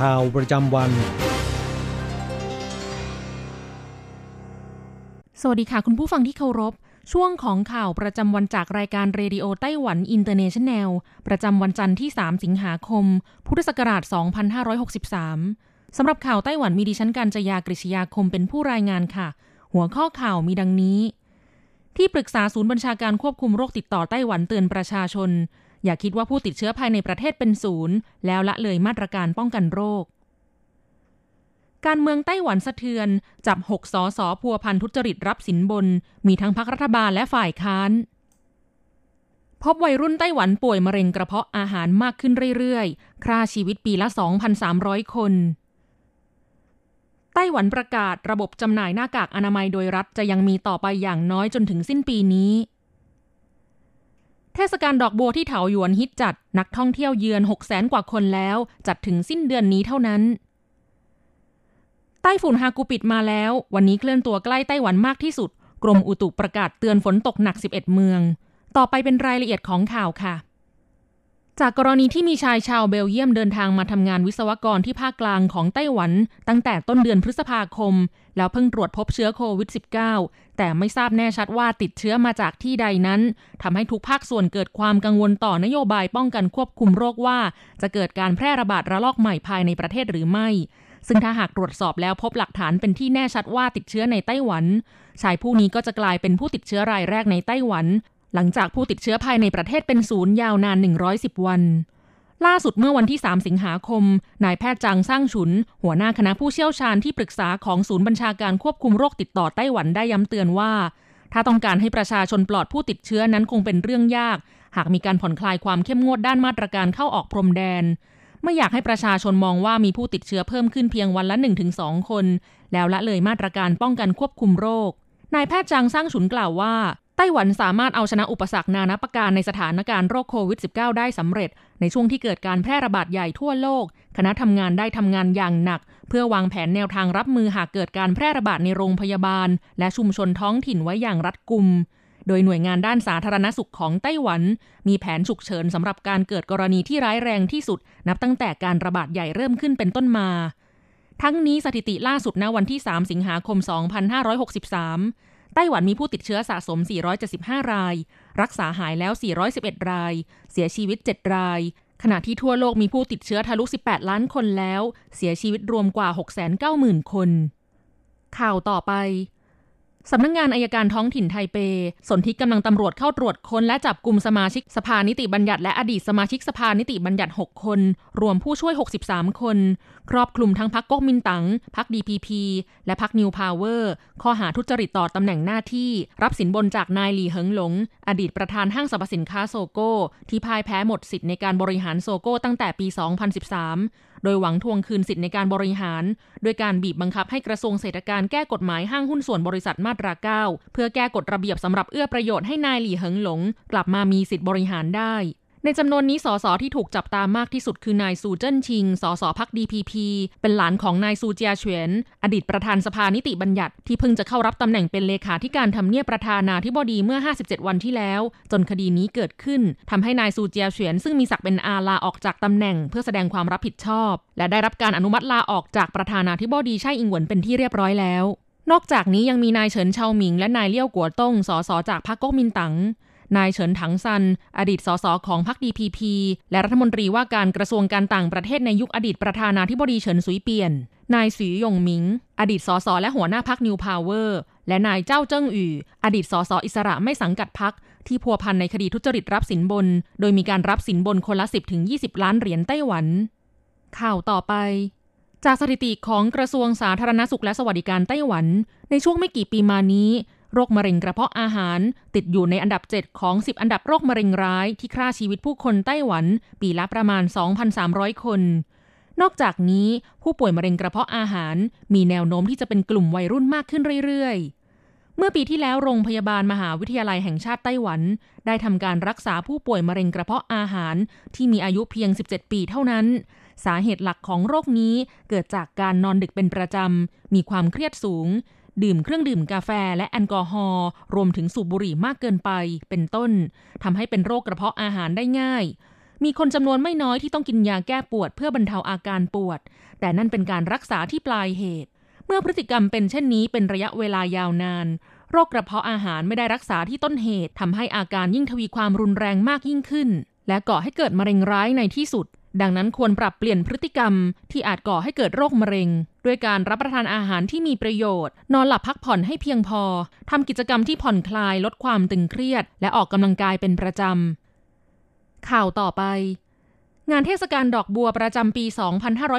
ข่าวประจำวัน สวัสดีค่ะคุณผู้ฟังที่เคารพ ช่วงของข่าวประจำวันจากรายการ Radio Taiwan International ประจำวันจันทร์ที่ 3 สิงหาคม พุทธศักราช 2563 สำหรับข่าวไต้หวันมีดิฉันการจยากริชยาคมเป็นผู้รายงานค่ะ หัวข้อข่าวมีดังนี้ ที่ปรึกษาศูนย์บัญชาการควบคุมโรคติดต่อไต้หวันเตือนประชาชน อย่าคิดว่าผู้ติดเชื้อภายในประเทศเป็นศูนย์ แล้วละเลยมาตรการป้องกันโรค การเมืองไต้หวันสะเทือน จับ 6สอสอพัวพันทุจริตรับสินบน มีทั้งพักรัฐบาลและฝ่ายค้าน พบวัยรุ่นไต้หวันป่วยมะเร็งกระเพาะอาหารมากขึ้นเรื่อยๆ ค่าชีวิตปีละ 2,300 คนไต้หวันประกาศระบบจำหน่ายหน้ากากอนามัยโดยรัฐจะยังมีต่อไปอย่างน้อยจนถึงสิ้นปีนี้ เทศกาลดอกบัวที่เถาหยวนฮิตจัดนักท่องเที่ยวเยือน6 0แสนกว่าคนแล้ว จัดถึงสิ้นเดือนนี้เท่านั้น ไต้ฝุ่นฮากูปิดมาแล้ว วันนี้เคลื่อนตัวใกล้ไต้หวันมากที่สุด กรมอุตุประกาศเตือนฝนตกหนัก 11 เมือง ต่อไปเป็นรายละเอียดของข่าวค่ะ จากกรณีที่มีชายชาวเบลเยียมเดินทางมาทำงานวิศวกรที่ภาคกลางของไต้หวัน ตั้งแต่ต้นเดือนพฤษภาคม แล้วเพิ่งตรวจพบเชื้อโควิด -19 แต่ไม่ทราบแน่ชัดว่าติดเชื้อมาจากที่ใดนั้นทำให้ทุกภาคส่วนเกิดความกังวลต่อนโยบายป้องกันควบคุมโรคว่า จะเกิดการแพร่ระบาดระลอกใหม่ภายในประเทศหรือไม่ ซึ่งถ้าหากตรวจสอบแล้วพบหลักฐานเป็นที่แน่ชัดว่าติดเชื้อในไต้หวัน ชายผู้นี้ก็จะกลายเป็นผู้ติดเชื้อรายแรกในไต้หวัน หลังจากผู้ติดเชื้อภายในประเทศเป็นศูนย์ยาวนาน 110 วัน ล่าสุดเมื่อวันที่ 3 สิงหาคม นายแพทย์จางสร้างฉุน หัวหน้าคณะผู้เชี่ยวชาญที่ปรึกษาของศูนย์บัญชาการควบคุมโรคติดต่อไต้หวันได้ย้ำเตือนว่า ถ้าต้องการให้ประชาชนปลอดผู้ติดเชื้อนั้นคงเป็นเรื่องยาก หากมีการผ่อนคลายความเข้มงวดด้านมาตรการเข้าออกพรมแดนไม่อยากให้ประชาชนมองว่ามีผู้ติดเชื้อเพิ่มขึ้นเพียงวันละ 1-2 คน แล้วละเลยมาตรการป้องกันควบคุมโรค นายแพทย์จางสร้างฉุนกล่าวว่า ไต้หวันสามารถเอาชนะอุปสรรคนานาประการในสถานการณ์โรคโควิด -19 ได้สำเร็จ ในช่วงที่เกิดการแพร่ระบาดใหญ่ทั่วโลก คณะทำงานได้ทำงานอย่างหนัก เพื่อวางแผนแนวทางรับมือหากเกิดการแพร่ระบาดในโรงพยาบาล และชุมชนท้องถิ่นไว้อย่างรัดกุม โดยหน่วยงานด้านสาธารณสุขของไต้หวัน มีแผนฉุกเฉินสำหรับการเกิดกรณีที่ร้ายแรงที่สุด นับตั้งแต่การระบาดใหญ่เริ่มขึ้นเป็นต้นมาทั้งนี้สถิติล่าสุดณวันที่ 3 สิงหาคม 2563 ไต้หวันมีผู้ติดเชื้อสะสม 475 ราย รักษาหายแล้ว 411 ราย เสียชีวิต 7 ราย ขณะที่ทั่วโลกมีผู้ติดเชื้อทะลุ 18 ล้านคนแล้ว เสียชีวิตรวมกว่า 690,000 คน ข่าวต่อไป สำนักงงานอายการท้องถิ่นไทเป สนที่กำลังตำรวจเข้าตรวจค้นและจับกลุ่มสมาชิกสภานิติบัญญัติและอดีตสมาชิกสภานิติบัญญัติ 6 คน รวมผู้ช่วย 63 คน ครอบคลุมทั้งพักก๊กมินตั๋งพัก DPP และพรรค New Power ข้อหาทุจริตต่อตำแหน่งหน้าที่ รับสินบนจากนายหลี่เหิงหลง อดีตประธานห้างสรรพสินค้าโซโก้ ที่พ่ายแพ้หมดสิทธิ์ในการบริหารโซโก้ตั้งแต่ปี 2013โดยหวังทวงคืนสิทธิในการบริหาร โดยการบีบบังคับให้กระทรวงเศรษฐการแก้กฎหมายห้างหุ้นส่วนบริษัทมาตรา 9 เพื่อแก้กฎระเบียบสำหรับเอื้อประโยชน์ให้นายหลี่เหิงหลง กลับมามีสิทธิบริหารได้ ในจำนวนนี้สสที่ถูกจับตามากที่สุดคือนายซูเจิ้นชิงสสพัก DPP เป็นหลานของนายซูเจียเฉียนอดีตประธานสภานิติบัญญัติที่เพิ่งจะเข้ารับตำแหน่งเป็นเลขาธิการทำเนียบประธานาธิบดีเมื่อ 57 วันที่แล้ว จนคดีนี้เกิดขึ้นทำให้นายซูเจียเฉียนซึ่งมีศักดิ์เป็นอาลาออกจากตำแหน่ง เพื่อแสดงความรับผิดชอบ และได้รับการอนุมัติลาออกจากประธานาธิบดีไช่อิงหวนเป็นที่เรียบร้อยแล้วนอกจากนี้ยังมีนายเฉินเชาหมิงและนายเลี้ยวกัวต้งสสจากพรรคก๊กมินตั๋ง นายเฉินถังซัน อดีตสสของพรรคดีพีพีและรัฐมนตรีว่าการกระทรวงการต่างประเทศในยุคอดีตประธานาธิบดีเฉินสุยเปียน นายสวีหย่งหมิง อดีตสสและหัวหน้าพรรค New Power และนายจ้าวเจิ้งอวี่อดีตสสอิสระไม่สังกัดพรรคที่พัวพันในคดีทุจริตรับสินบน โดยมีการรับสินบนคนละ 10ถึง20 ล้านเหรียญไต้หวัน ข่าวต่อไปจากสถิติของกระทรวงสาธารณสุขและสวัสดิการไต้หวัน ในช่วงไม่กี่ปีมานี้ โรคมะเร็งกระเพาะอาหาร ติดอยู่ในอันดับ 7 ของ 10 อันดับโรคมะเร็งร้ายที่ฆ่าชีวิตผู้คนไต้หวัน ปีละประมาณ 2,300 คน นอกจากนี้ผู้ป่วยมะเร็งกระเพาะอาหาร มีแนวโน้มที่จะเป็นกลุ่มวัยรุ่นมากขึ้นเรื่อยๆ เมื่อปีที่แล้วโรงพยาบาลมหาวิทยาลัยแห่งชาติไต้หวัน ได้ทำการรักษาผู้ป่วยมะเร็งกระเพาะอาหาร ที่มีอายุเพียง 17 ปีเท่านั้นสาเหตุหลักของโรคนี้เกิดจากการนอนดึกเป็นประจำ มีความเครียดสูง ดื่มเครื่องดื่มกาแฟและแอลกอฮอล์รวมถึงสูบบุหรี่มากเกินไป เป็นต้นทำให้เป็นโรคกระเพาะอาหารได้ง่าย มีคนจำนวนไม่น้อยที่ต้องกินยาแก้ปวดเพื่อบรรเทาอาการปวด แต่นั่นเป็นการรักษาที่ปลายเหตุ เมื่อพฤติกรรมเป็นเช่นนี้เป็นระยะเวลายาวนาน โรคกระเพาะอาหารไม่ได้รักษาที่ต้นเหตุทำให้อาการยิ่งทวีความรุนแรงมากยิ่งขึ้น และก่อให้เกิดมะเร็งร้ายในที่สุด ดังนั้นควรปรับเปลี่ยนพฤติกรรมที่อาจก่อให้เกิดโรคมะเร็ง ด้วยการรับประทานอาหารที่มีประโยชน์ นอนหลับพักผ่อนให้เพียงพอทำกิจกรรมที่ผ่อนคลายลดความตึงเครียด และออกกำลังกายเป็นประจำ ข่าวต่อไป งานเทศกาลดอกบัวประจำปี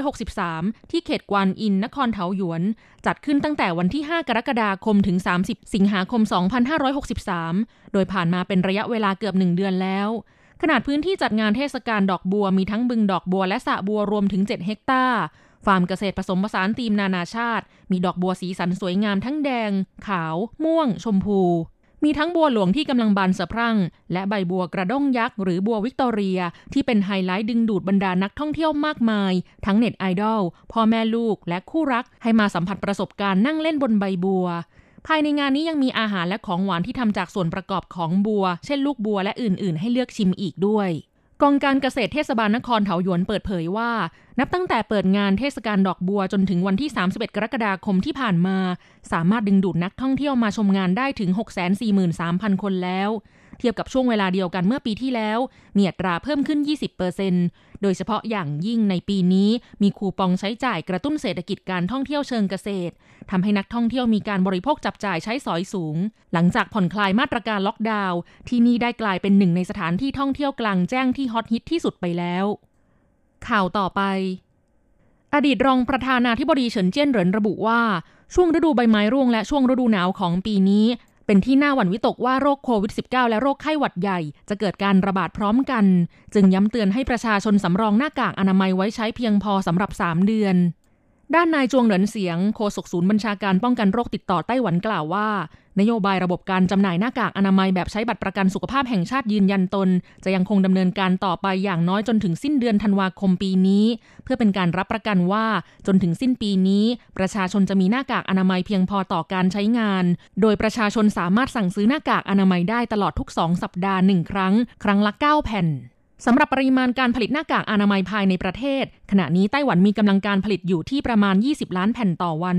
2563 ที่เขตกวานอิน นครเทาหยวน จัดขึ้นตั้งแต่วันที่ 5 กรกฎาคมถึง 30 สิงหาคม 2563 โดยผ่านมาเป็นระยะเวลาเกือบหนึ่งเดือนแล้ว ขนาดพื้นที่จัดงานเทศกาลดอกบัวมีทั้งบึงดอกบัวและสระบัวรวมถึง 7 เฮกตาร์ฟาร์มเกษตรผสมผสานธีมนานาชาติ มีดอกบัวสีสันสวยงามทั้งแดง ขาว ม่วง ชมพู มีทั้งบัวหลวงที่กำลังบานสะพรั่ง และใบบัวกระด้งยักษ์หรือบัววิกตอเรีย ที่เป็นไฮไลท์ดึงดูดบรรดานักท่องเที่ยวมากมาย ทั้งเน็ตไอดอลพ่อแม่ลูกและคู่รักให้มาสัมผัสประสบการณ์นั่งเล่นบนใบบัว ภายในงานนี้ยังมีอาหารและของหวานที่ทำจากส่วนประกอบของบัว เช่นลูกบัวและอื่น ๆ ให้เลือกชิมอีกด้วยกองการเกษตรเทศบาลนครเถาหยวนเปิดเผยว่า นับตั้งแต่เปิดงานเทศกาลดอกบัวจนถึงวันที่ 31 กรกฎาคมที่ผ่านมา สามารถดึงดูดนักท่องเที่ยวมาชมงานได้ถึง 643,000 คนแล้ว เทียบกับช่วงเวลาเดียวกันเมื่อปีที่แล้วมีอัตราเพิ่มขึ้น 20%โดยเฉพาะอย่างยิ่งในปีนี้มีคูปองใช้จ่ายกระตุ้นเศรษฐกิจการท่องเที่ยวเชิงเกษตรทำให้นักท่องเที่ยวมีการบริโภคจับจ่ายใช้สอยสูง หลังจากผ่อนคลายมาตรการล็อกดาวน์ที่นี่ได้กลายเป็นหนึ่งในสถานที่ท่องเที่ยวกลางแจ้งที่ฮอตฮิตที่สุดไปแล้ว ข่าวต่อไป อดีตรองประธานาธิบดีเฉินเจี้ยนเหรินระบุว่าช่วงฤดูใบไม้ร่วงและช่วงฤดูหนาวของปีนี้ เป็นที่น่าหวั่นวิตกว่าโรคโควิด -19 และโรคไข้หวัดใหญ่ จะเกิดการระบาดพร้อมกัน จึงย้ำเตือนให้ประชาชนสำรองหน้ากากอนามัยไว้ใช้เพียงพอสำหรับ 3 เดือน ด้านนายจวงเหรินเสียงโฆษกศูนย์บัญชาการป้องกันโรคติดต่อไต้หวันกล่าวว่า นโยบายระบบการจำหน่ายหน้ากากอนามัยแบบใช้บัตรประกันสุขภาพแห่งชาติยืนยันตน จะยังคงดำเนินการต่อไปอย่างน้อยจนถึงสิ้นเดือนธันวาคมปีนี้ เพื่อเป็นการรับประกันว่าจนถึงสิ้นปีนี้ ประชาชนจะมีหน้ากากอนามัยเพียงพอต่อการใช้งาน โดยประชาชนสามารถสั่งซื้อหน้ากากอนามัยได้ตลอดทุก 2 สัปดาห์หนึ่งครั้ง ครั้งละ 9 แผ่น สำหรับปริมาณการผลิตหน้ากากอนามัยภายในประเทศ ขณะนี้ไต้หวันมีกำลังการผลิตอยู่ที่ประมาณ 20 ล้านแผ่นต่อวัน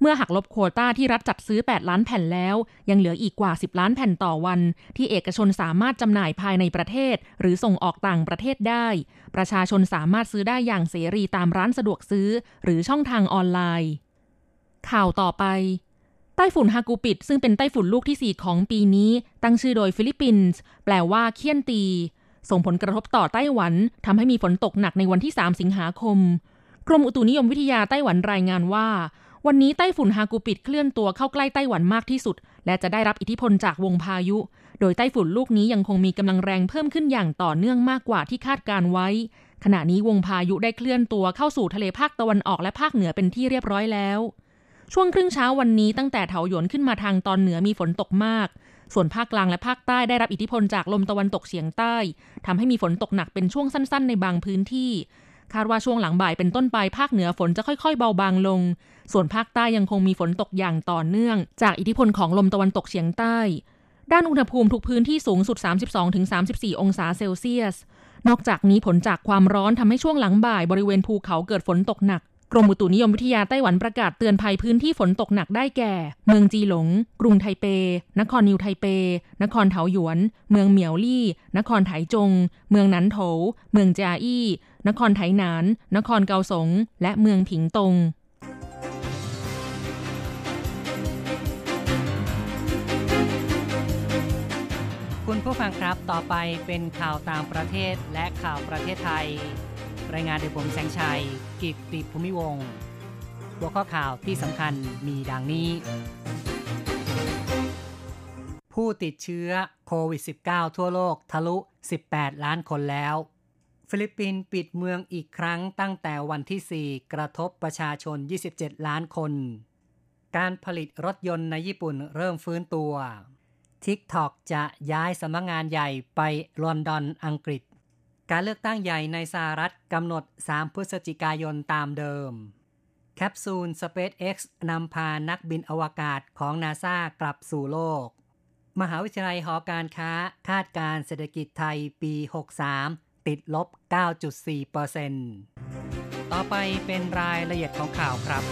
เมื่อหักลบโควต้าที่รัฐจัดซื้อ 8 ล้านแผ่นแล้ว ยังเหลืออีกกว่า 10 ล้านแผ่นต่อวัน ที่เอกชนสามารถจำหน่ายภายในประเทศ หรือส่งออกต่างประเทศได้ ประชาชนสามารถซื้อได้อย่างเสรีตามร้านสะดวกซื้อ หรือช่องทางออนไลน์ ข่าวต่อไปไต้ฝุ่นฮากูปิดซึ่งเป็นไต้ฝุ่นลูกที่ 4 ของปีนี้ ตั้งชื่อโดยฟิลิปปินส์แปลว่าเคี่ยนตี ส่งผลกระทบต่อไต้หวันทำให้มีฝนตกหนักในวันที่ 3 สิงหาคม กรมอุตุนิยมวิทยาไต้หวันรายงานว่า วันนี้ไต้ฝุ่นฮากูปิดเคลื่อนตัวเข้าใกล้ไต้หวันมากที่สุด และจะได้รับอิทธิพลจากวงพายุ โดยไต้ฝุ่นลูกนี้ยังคงมีกำลังแรงเพิ่มขึ้นอย่างต่อเนื่องมากกว่าที่คาดการไว้ ขณะนี้วงพายุได้เคลื่อนตัวเข้าสู่ทะเลภาคตะวันออกและภาคเหนือเป็นที่เรียบร้อยแล้ว ช่วงครึ่งเช้าวันนี้ตั้งแต่เถาหยวนขึ้นมาทางตอนเหนือมีฝนตกมาก ส่วนภาคกลางและภาคใต้ได้รับอิทธิพลจากลมตะวันตกเฉียงใต้ทำให้มีฝนตกหนักเป็นช่วงสั้น ๆ ในบางพื้นที่ คาดว่าช่วงหลังบ่ายเป็นต้นไปภาคเหนือฝนจะค่อยๆ เบาบางลง ส่วนภาคใต้ยังคงมีฝนตกอย่างต่อเนื่อง จากอิทธิพลของลมตะวันตกเฉียงใต้ ด้านอุณหภูมิทุกพื้นที่สูงสุด 32-34 องศาเซลเซียส นอกจากนี้ผลจากความร้อนทำให้ช่วงหลังบ่ายบริเวณภูเขาเกิดฝนตกหนัก กรมอุตุนิยมวิทยาไต้หวันประกาศเตือนภัยพื้นที่ฝนตกหนักได้แก่ เมืองจีหลง กรุงไทเป นครนิวไทเป นครเถาหยวน เมืองเหมียวลี่ นครไถจง เมืองนันโถ เมืองจาอี้ นครไถหนาน นครเกาสง และเมืองผิงตงคุณผู้ฟังครับต่อไปเป็นข่าวต่างประเทศและข่าวประเทศไทย รายงานโดยผมแสงชัย กิตติภูมิวงหัวข้อข่าวที่สำคัญมีดังนี้ ผู้ติดเชื้อโควิด -19 ทั่วโลกทะลุ 18 ล้านคนแล้ว ฟิลิปปินส์ปิดเมืองอีกครั้งตั้งแต่วันที่ 4 กระทบประชาชน 27 ล้านคน การผลิตรถยนต์ในญี่ปุ่นเริ่มฟื้นตัว TikTok จะย้ายสำนักงงานใหญ่ไปลอนดอนอังกฤษ การเลือกตั้งใหญ่ในสหรัฐกำหนด 3 พฤศจิกายนตามเดิม แคปซูล SpaceX นำพานักบินอวกาศของนาซากลับสู่โลก มหาวิทยาลัยหอการค้าคาดการเศรษฐกิจไทยปี 63 ติดลบ 9.4%ต่อไปเป็นรายละเอียดของข่าวครับ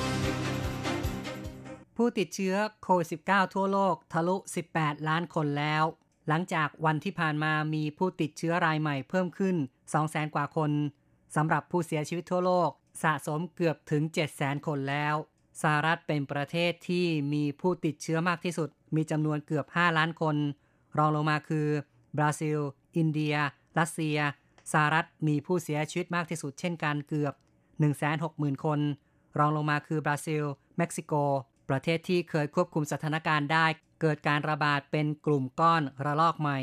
ผู้ติดเชื้อโควิด -19 ทั่วโลกทะลุ 18 ล้านคนแล้ว หลังจากวันที่ผ่านมามีผู้ติดเชื้อรายใหม่เพิ่มขึ้น 200,000 กว่าคนสำหรับผู้เสียชีวิตทั่วโลก สะสมเกือบถึง 700,000 คนแล้วสหรัฐเป็นประเทศที่มีผู้ติดเชื้อมากที่สุด มีจำนวนเกือบ 5 ล้านคน รองลงมาคือบราซิล อินเดีย รัสเซียสหรัฐมีผู้เสียชีวิตมากที่สุดเช่นกันเกือบ 160,000 คน รองลงมาคือบราซิล เม็กซิโก ประเทศที่เคยควบคุมสถานการณ์ได้ เกิดการระบาดเป็นกลุ่มก้อนระลอกใหม่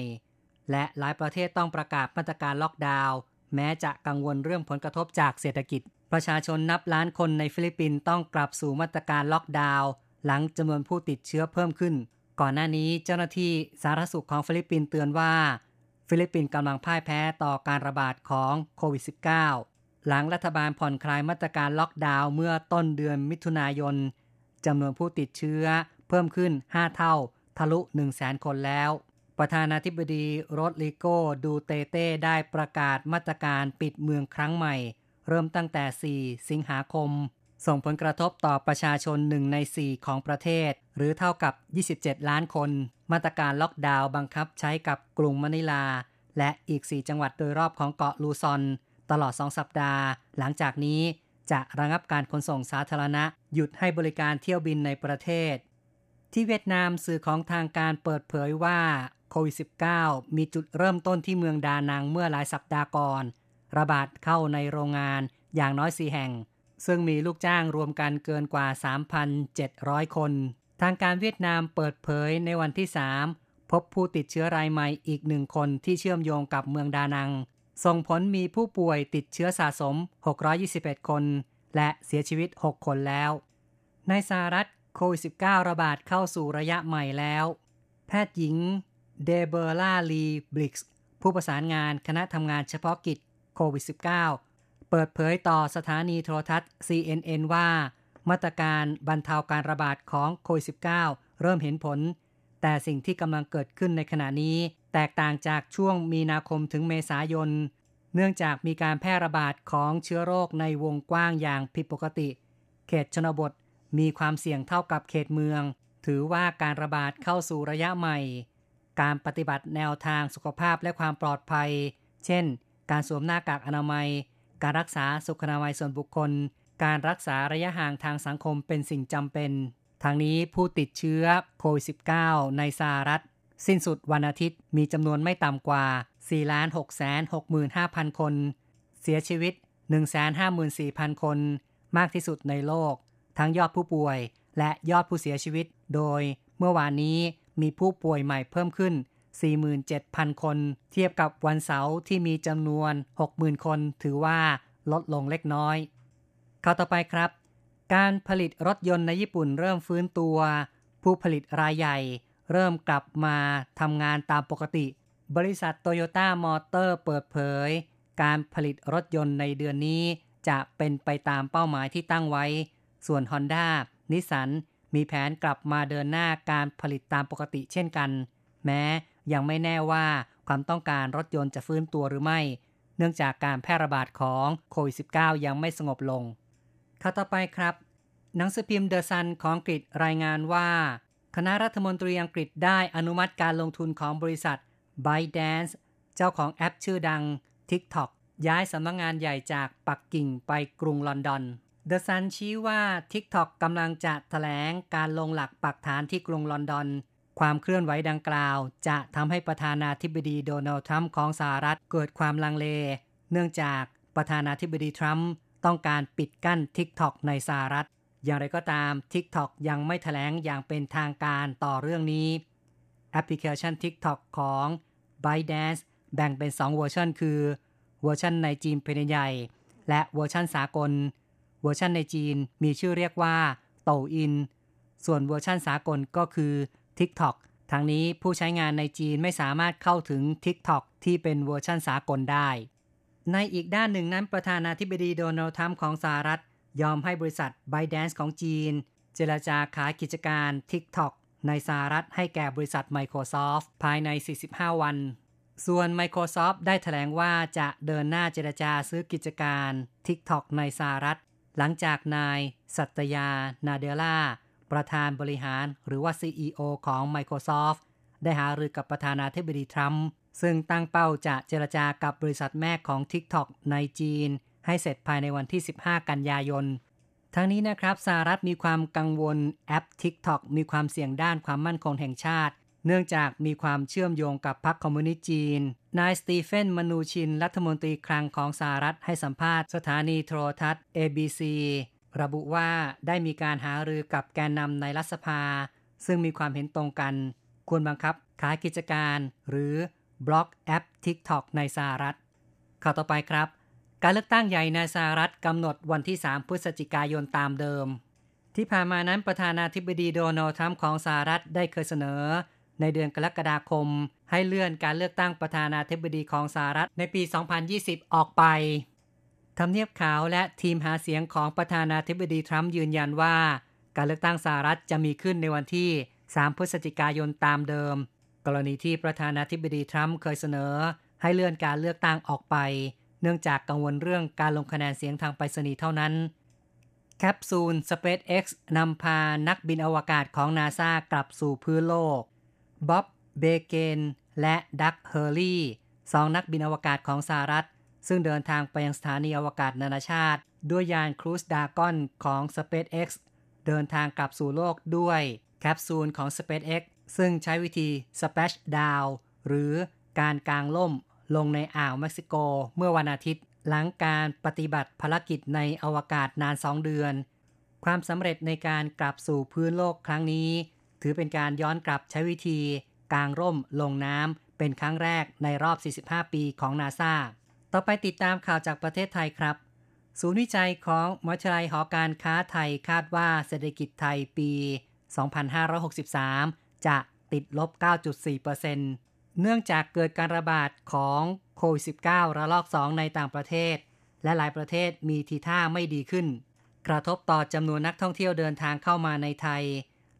และหลายประเทศต้องประกาศมาตรการล็อกดาวน์แม้จะกังวลเรื่องผลกระทบจากเศรษฐกิจ ประชาชนนับล้านคนในฟิลิปปินส์ต้องกลับสู่มาตรการล็อกดาวน์หลังจำนวนผู้ติดเชื้อเพิ่มขึ้น ก่อนหน้านี้เจ้าหน้าที่สาธารณสุขของฟิลิปปินส์เตือนว่า ฟิลิปปินส์กำลังพ่ายแพ้ต่อการระบาดของโควิด -19 หลังรัฐบาลผ่อนคลายมาตรการล็อกดาวน์เมื่อต้นเดือนมิถุนายนจำนวนผู้ติดเชื้อ เพิ่มขึ้น 5 เท่า ทะลุ 1 0 0 0 0แสนคนแล้ว ประธานาธิบดีโรดริโกดูเตเต้ได้ประกาศมาตรการปิดเมืองครั้งใหม่ เริ่มตั้งแต่ 4 สิงหาคม ส่งผลกระทบต่อประชาชนหนึ่งใน 4 ของประเทศ หรือเท่ากับ 27 ล้านคน มาตรการล็อกดาวน์บังคับใช้กับกรุงมะนิลา และอีก 4 จังหวัดโดยรอบของเกาะลูซอน ตลอด 2 สัปดาห์ หลังจากนี้จะระงับการขนส่งสาธารณะ หยุดให้บริการเที่ยวบินในประเทศ ที่เวียดนามสื่อของทางการเปิดเผยว่าโควิด -19 มีจุดเริ่มต้นที่เมืองดานังเมื่อหลายสัปดาห์ก่อน ระบาดเข้าในโรงงานอย่างน้อยสี่แห่ง ซึ่งมีลูกจ้างรวมกันเกินกว่า 3,700 คน ทางการเวียดนามเปิดเผยในวันที่ 3 พบผู้ติดเชื้อรายใหม่อีกหนึ่งคนที่เชื่อมโยงกับเมืองดานัง ส่งผลมีผู้ป่วยติดเชื้อสะสม 621 คน และเสียชีวิต 6 คนแล้ว ในสหรัฐ โควิด -19 ระบาดเข้าสู่ระยะใหม่แล้ว แพทย์หญิงเดเบอร์ล่าลีบลิกส์ผู้ประสานงานคณะทำงานเฉพาะกิจโควิด -19 เปิดเผยต่อสถานีโทรทัศน์ CNN ว่า มาตรการบรรเทาการระบาดของโควิด -19 เริ่มเห็นผล แต่สิ่งที่กำลังเกิดขึ้นในขณะนี้ แตกต่างจากช่วงมีนาคมถึงเมษายน เนื่องจากมีการแพร่ระบาดของเชื้อโรคในวงกว้างอย่างผิดปกติ เขตชนบท มีความเสี่ยงเท่ากับเขตเมือง ถือว่าการระบาดเข้าสู่ระยะใหม่ การปฏิบัติแนวทางสุขภาพและความปลอดภัย เช่น การสวมหน้ากากอนามัย การรักษาสุขอนามัยส่วนบุคคล การรักษาระยะห่างทางสังคมเป็นสิ่งจำเป็น ทางนี้ผู้ติดเชื้อโควิด -19 ในสหรัฐ สิ้นสุดวันอาทิตย์มีจำนวนไม่ต่ำกว่า 4,665,000 คน เสียชีวิต 154,000 คน มากที่สุดในโลก ทั้งยอดผู้ป่วย และยอดผู้เสียชีวิต โดยเมื่อวานนี้มีผู้ป่วยใหม่เพิ่มขึ้น 47,000 คน เทียบกับวันเสาร์ที่มีจำนวน 60,000 คนถือว่าลดลงเล็กน้อยข่าวต่อไปครับ การผลิตรถยนต์ในญี่ปุ่นเริ่มฟื้นตัว ผู้ผลิตรายใหญ่ เริ่มกลับมาทำงานตามปกติ บริษัทโตโยต้ามอเตอร์เปิดเผย การผลิตรถยนต์ในเดือนนี้จะเป็นไปตามเป้าหมายที่ตั้งไว้ ส่วน Honda นิสันมีแผนกลับมาเดินหน้าการผลิตตามปกติเช่นกัน แม้ยังไม่แน่ว่าความต้องการรถยนต์จะฟื้นตัวหรือไม่ เนื่องจากการแพร่ระบาดของโควิด -19 ยังไม่สงบลงข่าวต่อไปครับ หนังสือพิมพ์เดอะซันของอังกฤษรายงานว่า คณะรัฐมนตรีอังกฤษได้อนุมัติการลงทุนของบริษัท ByteDance เจ้าของแอปชื่อดัง TikTok ย้ายสำนักงงานใหญ่จากปักกิ่งไปกรุงลอนดอน The Sun ชี้ว่า TikTok กำลังจะถแถลงการลงหลักปักฐานที่กรุงลอนดอน ความเคลื่อนไหวดังกล่าว จะทำให้ประธานาธิบดีโดนัลด์ทรัมป์ของสหรัฐเกิดความลังเล เนื่องจากประธานาธิบดีทรัมป์ต้องการปิดกั้น TikTok ในสหรัฐ อย่างไรก็ตาม TikTok ยังไม่แถลงอย่างเป็นทางการต่อเรื่องนี้ แอปพลิเคชัน TikTok ของ ByteDance แบ่งเป็น 2 เวอร์ชันคือ เวอร์ชันในจีนแผ่นดินใหญ่ และเวอร์ชันสากล เวอร์ชันในจีนมีชื่อเรียกว่าโต่วอิน ส่วนเวอร์ชันสากลก็คือ TikTok ทั้งนี้ผู้ใช้งานในจีนไม่สามารถเข้าถึง TikTok ที่เป็นเวอร์ชันสากลได้ ในอีกด้านหนึ่งนั้นประธานาธิบดีโดนัลด์ทรัมป์ของสหรัฐ ยอมให้บริษัท ByteDance ของจีน เจรจาขายกิจการ TikTok ในสหรัฐให้แก่บริษัท Microsoft ภายใน 45 วัน ส่วน Microsoft ได้แถลงว่าจะเดินหน้าเจรจาซื้อกิจการ TikTok ในสหรัฐ หลังจากนาย สัตยา นาเดล่า ประธานบริหารหรือว่า CEO ของ Microsoft ได้หารือกับประธานาธิบดีทรัมป์ซึ่งตั้งเป้าจะเจรจากับบริษัทแม่ของ TikTok ในจีน ให้เสร็จภายในวันที่ 15 กันยายน ทั้งนี้นะครับสหรัฐมีความกังวลแอป TikTok มีความเสี่ยงด้านความมั่นคงแห่งชาติ เนื่องจากมีความเชื่อมโยงกับพรรคคอมมิวนิสต์จีน นายสตีเฟน มนูชิน รัฐมนตรีคลังของสหรัฐให้สัมภาษณ์สถานีโทรทัศน์ ABC ระบุว่าได้มีการหารือกับแกนนำในรัฐสภา ซึ่งมีความเห็นตรงกัน ควรบังคับขายกิจการ หรือบล็อกแอป TikTok ในสหรัฐ ข่าวต่อไปครับ การเลือกตั้งใหญ่ในสหรัฐกำหนดวันที่ 3 พฤศจิกายนตามเดิม ที่ผ่านมานั้นประธานาธิบดีโดนัลด์ทรัมป์ของสหรัฐได้เคยเสนอ ในเดือนกรกฎาคม ให้เลื่อนการเลือกตั้งประธานาธิบดีของสหรัฐในปี 2020 ออกไปทำเนียบขาวและทีมหาเสียงของประธานาธิบดีทรัมป์ยืนยันว่า การเลือกตั้งสหรัฐจะมีขึ้นในวันที่ 3 พฤศจิกายนตามเดิม กรณีที่ประธานาธิบดีทรัมป์เคยเสนอ ให้เลื่อนการเลือกตั้งออกไป เนื่องจากกังวลเรื่องการลงคะแนนเสียงทางไปรษณีย์เท่านั้นแคปซูล SpaceX นำพานักบินอวกาศของนาซากลับสู่พื้นโลก บ๊อบเบห์นเคน และดักเฮอร์ลีย์สองนักบินอวกาศของสหรัฐ ซึ่งเดินทางไปยังสถานีอวกาศนานาชาติ ด้วยยาน Crew Dragon ของ SpaceX เดินทางกลับสู่โลกด้วยแคปซูลของ SpaceX ซึ่งใช้วิธี splash down หรือการกางล่มลงในอ่าวเม็กซิโกเมื่อวันอาทิตย์ หลังการปฏิบัติภารกิจในอวกาศนานสองเดือน ความสำเร็จในการกลับสู่พื้นโลกครั้งนี้ ถือเป็นการย้อนกลับใช้วิธีกางร่มลงน้ำเป็นครั้งแรกในรอบ 45 ปีของนาซาต่อไปติดตามข่าวจากประเทศไทยครับ ศูนย์วิจัยของมหาวิทยาลัยหอการค้าไทยคาดว่าเศรษฐกิจไทยปี 2563 จะติดลบ 9.4%เนื่องจากเกิดการระบาดของโควิด -19 ระลอก 2 ในต่างประเทศ และหลายประเทศมีทีท่าไม่ดีขึ้น กระทบต่อจำนวนนักท่องเที่ยวเดินทางเข้ามาในไทย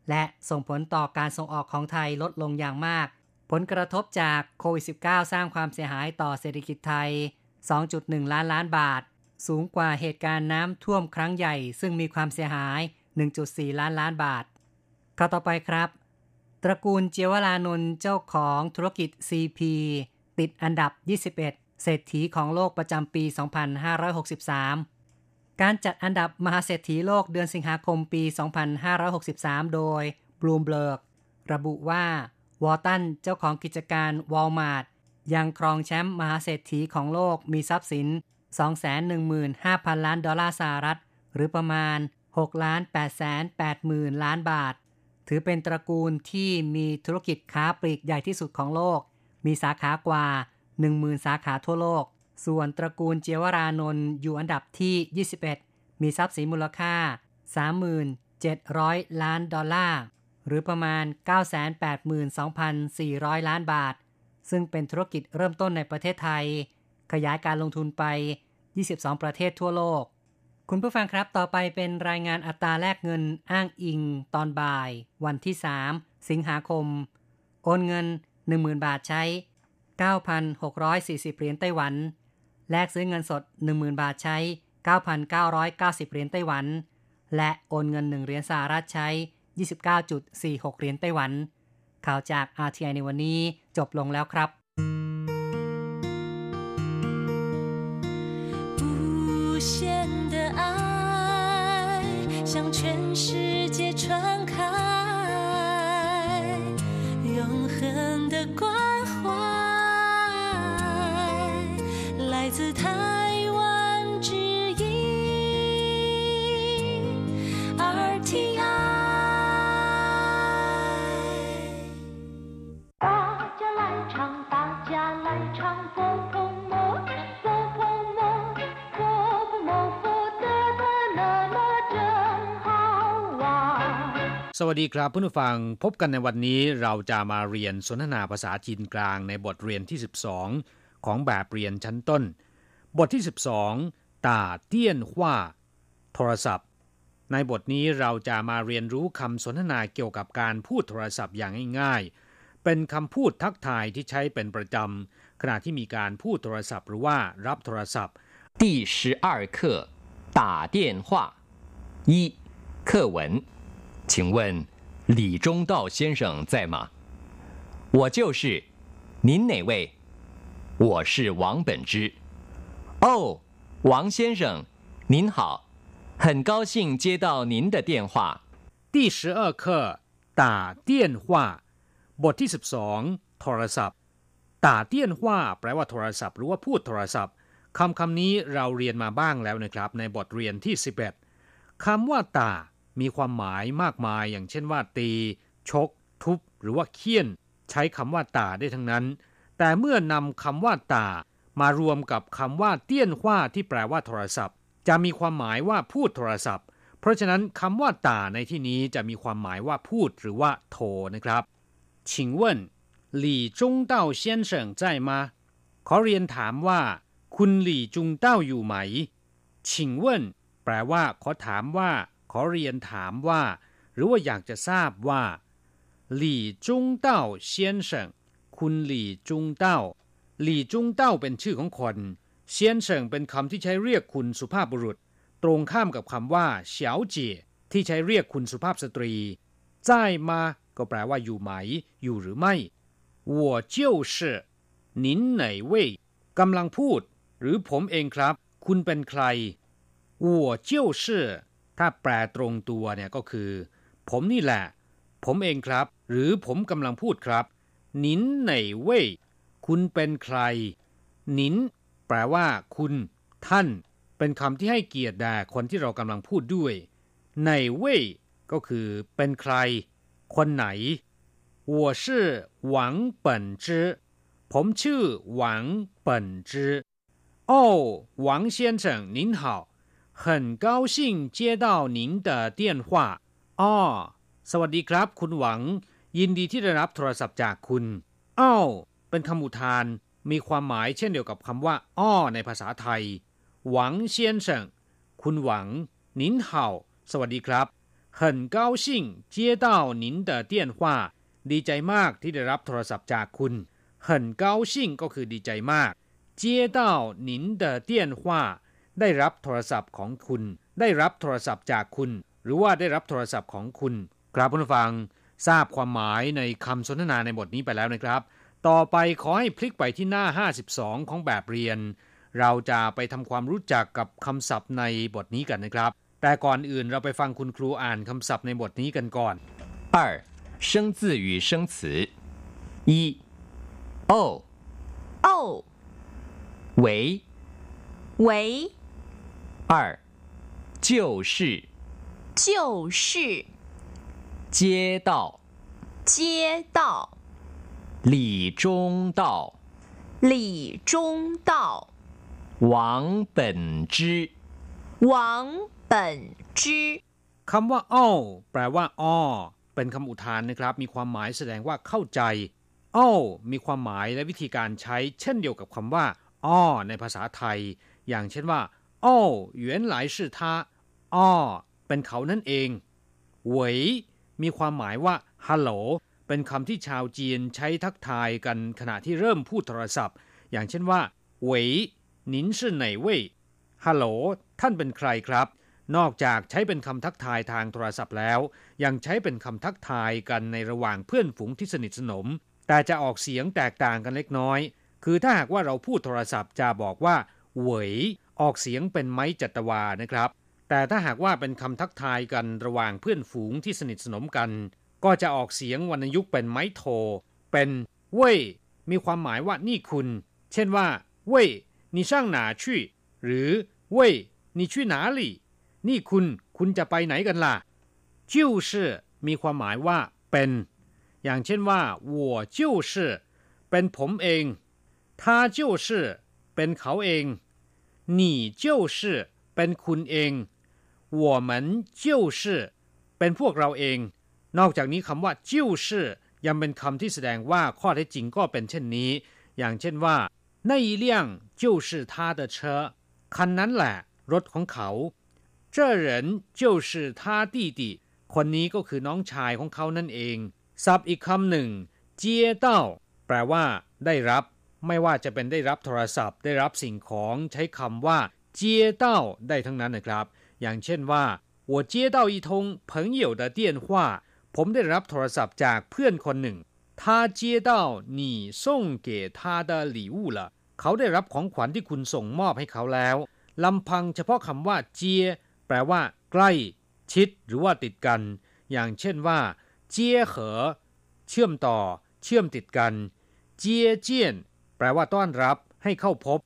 และส่งผลต่อการส่งออกของไทยลดลงอย่างมาก ผลกระทบจากโควิด -19 สร้างความเสียหายต่อเศรษฐกิจไทย 2.1 ล้านล้านบาท สูงกว่าเหตุการณ์น้ำท่วมครั้งใหญ่ ซึ่งมีความเสียหาย 1.4 ล้านล้านบาทข่าวต่อไปครับ ตระกูลเจวรานนท์เจ้าของธุรกิจ CP ติดอันดับ 21 เศรษฐีของโลกประจำปี 2563 การจัดอันดับมหาเศรษฐีโลกเดือนสิงหาคมปี 2563 โดย Bloomberg ระบุว่าวอลตันเจ้าของกิจการวอลมาร์ทยังครองแชมป์มหาเศรษฐีของโลกมีทรัพย์สิน 215,000 ล้านดอลลาร์สหรัฐ หรือประมาณ6ล้าน8 8 0 0 0 ล้านบาท ถือเป็นตระกูลที่มีธุรกิจค้าปลีกใหญ่ที่สุดของโลก มีสาขากว่า 10,000 สาขาทั่วโลก ส่วนตระกูลเจวรานนท์อยู่อันดับที่ 21 มีทรัพย์สินมูลค่า 37,000 ล้านดอลลาร์ หรือประมาณ 982,400 ล้านบาท ซึ่งเป็นธุรกิจเริ่มต้นในประเทศไทย ขยายการลงทุนไป 22 ประเทศทั่วโลก คุณผู้ฟังครับต่อไปเป็นรายงานอัตราแลกเงินอ้างอิงตอนบ่าย วันที่ 3 สิงหาคม โอนเงิน 10,000 บาทใช้9,640 เหรียญไต้หวัน แลกซื้อเงินสด 10,000 บาทใช้ 9,990 เหรียญไต้หวัน และโอนเงิน 1 เหรียญสหรัฐใช้ 29.46 เหรียญไต้หวัน ข่าวจาก RTI ในวันนี้จบลงแล้วครับ向全世界传开，永恒的 关怀，来自他。สวัสดีครับเพื่อนผู้ฟังพบกันในวันนี้เราจะมาเรียนสนทนาภาษาจีนกลางในบทเรียนที่ 12 ของแบบเรียนชั้นต้น บทที่ 12ตาเตี้ยนว่า โทรศัพท์ ในบทนี้เราจะมาเรียนรู้คำสนทนาเกี่ยวกับการพูดโทรศัพท์อย่างง่ายๆ เป็นคำพูดทักทายที่ใช้เป็นประจำขณะที่มีการพูดโทรศัพท์หรือว่ารับโทรศัพท์第十二课打电话一课文请问李中道先生在吗？我就是。您哪位？我是王本之。 哦，王先生，您好，很高兴接到您的电话。第十二课打电话บทที่สิบสองโทรศัพท์打电话แปลว่าโทรศัพท์หรือว่าพูดโทรศัพท์คำคำนี้เราเรียนมาบ้างแล้วนะครับ ในบทเรียนที่สิบเอ็ดคำว่าตามีความหมายมากมายอย่างเช่นว่าตี ชก ทุบ หรือว่าเคี่ยน ใช้คำว่าตาได้ทั้งนั้น แต่เมื่อนำคำว่าตา มารวมกับคำว่าเตี้ยนว่าที่แปลว่าโทรศัพท์ จะมีความหมายว่าพูดโทรศัพท์ เพราะฉะนั้นคำว่าตาในที่นี้จะมีความหมายว่าพูดหรือว่าโทรนะครับ请问李中道先生在吗ขอเรียนถามว่า คุณหลี่จุงเต้าอยู่ไหม请问แปลว่า ขอถามว่าขอเรียนถามว่า หรือว่าอยากจะทราบว่าหลี่จุงเต้าเซียนเฉิงคุณหลี่จุงเต้า หลี่จุงเต้าเป็นชื่อของคนเซียนเฉิงเป็นคำที่ใช้เรียกคุณสุภาพบุรุษ ตรงข้ามกับคำว่าเฉียวเจี๋ยที่ใช้เรียกคุณสุภาพสตรี在吗ก็แปลว่าอยู่ไหม อยู่หรือไม่我就是您哪位กำลังพูด หรือผมเองครับ คุณเป็นใคร我就是ถ้าแปลตรงตัวเนี่ยก็คือ ผมนี่แหละ ผมเองครับ หรือผมกำลังพูดครับนินไหนเว่ย คุณเป็นใครนินแปลว่า คุณ ท่าน เป็นคำที่ให้เกียรติแด่คนที่เรากำลังพูดด้วยไหนเว่ยก็คือ เป็นใคร คนไหน我是หวังเปิ่นจื้อผมชื่อหวังเปิ่นจื้อโอ้หวัง先生您好很高兴接到您的电话อ้อสวัสดีครับ คุณหวัง ยินดีที่ได้รับโทรศัพท์จากคุณอ้าว เป็นคำอุทาน มีความหมายเช่นเดียวกับคำว่าอ้อในภาษาไทย หวังเซียนเฉิงคุณหวังนินเห่าสวัสดีครับ很高兴接到您的电话ดีใจมากที่ได้รับโทรศัพท์จากคุณ很高兴ก็คือดีใจมาก接到您的电话ได้รับโทรศัพท์ของคุณ ได้รับโทรศัพท์จากคุณ หรือว่าได้รับโทรศัพท์ของคุณ ครับผู้ฟัง ทราบความหมายในคำสนทนาในบทนี้ไปแล้วนะครับ ต่อไปขอให้พลิกไปที่หน้า 52 ของแบบเรียน เราจะไปทำความรู้จักกับคำศัพท์ในบทนี้กันนะครับ แต่ก่อนอื่นเราไปฟังคุณครูอ่านคำศัพท์ในบทนี้กันก่อน二生字与生词一哦哦为为二，就是就是街道街道 李中道李中道王本之王本之คำว่าอ้อแปลว่าอ้อเป็นคำอุทานนะครับ มีความหมายแสดงว่าเข้าใจอ้อมีความหมายและวิธีการใช้ เช่นเดียวกับคำว่าอ้อในภาษาไทย อย่างเช่นว่า哦原来是他อ้อเป็นเขานั่นเองเหวยมีความหมายว่าฮัลโหล เป็นคำที่ชาวจีนใช้ทักทายกันขณะที่เริ่มพูดโทรศัพท์ อย่างเช่นว่าหวยนินชื่อไหนเว่ยฮัลโหลท่านเป็นใครครับ นอกจากใช้เป็นคำทักทายทางโทรศัพท์แล้ว ยังใช้เป็นคำทักทายกันในระหว่างเพื่อนฝูงที่สนิทสนม แต่จะออกเสียงแตกต่างกันเล็กน้อย คือถ้าหากว่าเราพูดโทรศัพท์จะบอกว่าเหวยออกเสียงเป็นไม้จัตวานะครับ แต่ถ้าหากว่าเป็นคำทักทายกันระหว่างเพื่อนฝูงที่สนิทสนมกัน ก็จะออกเสียงวรรณยุกต์เป็นไม้โท เป็นเว่ยมีความหมายว่านี่คุณ เช่นว่าเว่ย你上哪去หรือเว่ย你去哪里นี่คุณ คุณจะไปไหนกันล่ะ就是มีความหมายว่า เป็น อย่างเช่นว่า我就是เป็นผมเอง他就是เป็นเขาเอง你就是เป็นคุณเอง我们就是เป็นพวกเราเอง นอกจากนี้คำว่า就是ยังเป็นคำที่แสดงว่าข้อเท็จจริงก็เป็นเช่นนี้ อย่างเช่นว่า那一辆就是他的车คันนั้นแหละ รถของเขา这人就是他弟弟คนนี้ก็คือน้องชายของเขานั่นเองศัพท์อีกคำหนึ่งเจียเต้าแปลว่า ได้รับ ไม่ว่าจะเป็นได้รับโทรศัพท์ ได้รับสิ่งของใช้คำว่าเจียเต้าได้ทั้งนั้นนะครับ อย่างเช่นว่า我接到一通朋友的电话 ผมได้รับโทรศัพท์จากเพื่อนคนหนึ่ง他接到你送给他的礼物了เขาได้รับของขวัญที่คุณส่งมอบให้เขาแล้วลำพังเฉพาะคำว่าเจียแปลว่า ใกล้ ชิด หรือว่าติดกัน อย่างเช่นว่า เจียเหอ เชื่อมต่อ เชื่อมติดกัน เจียเจียน แปลว่าต้อนรับ ให้เข้าพบ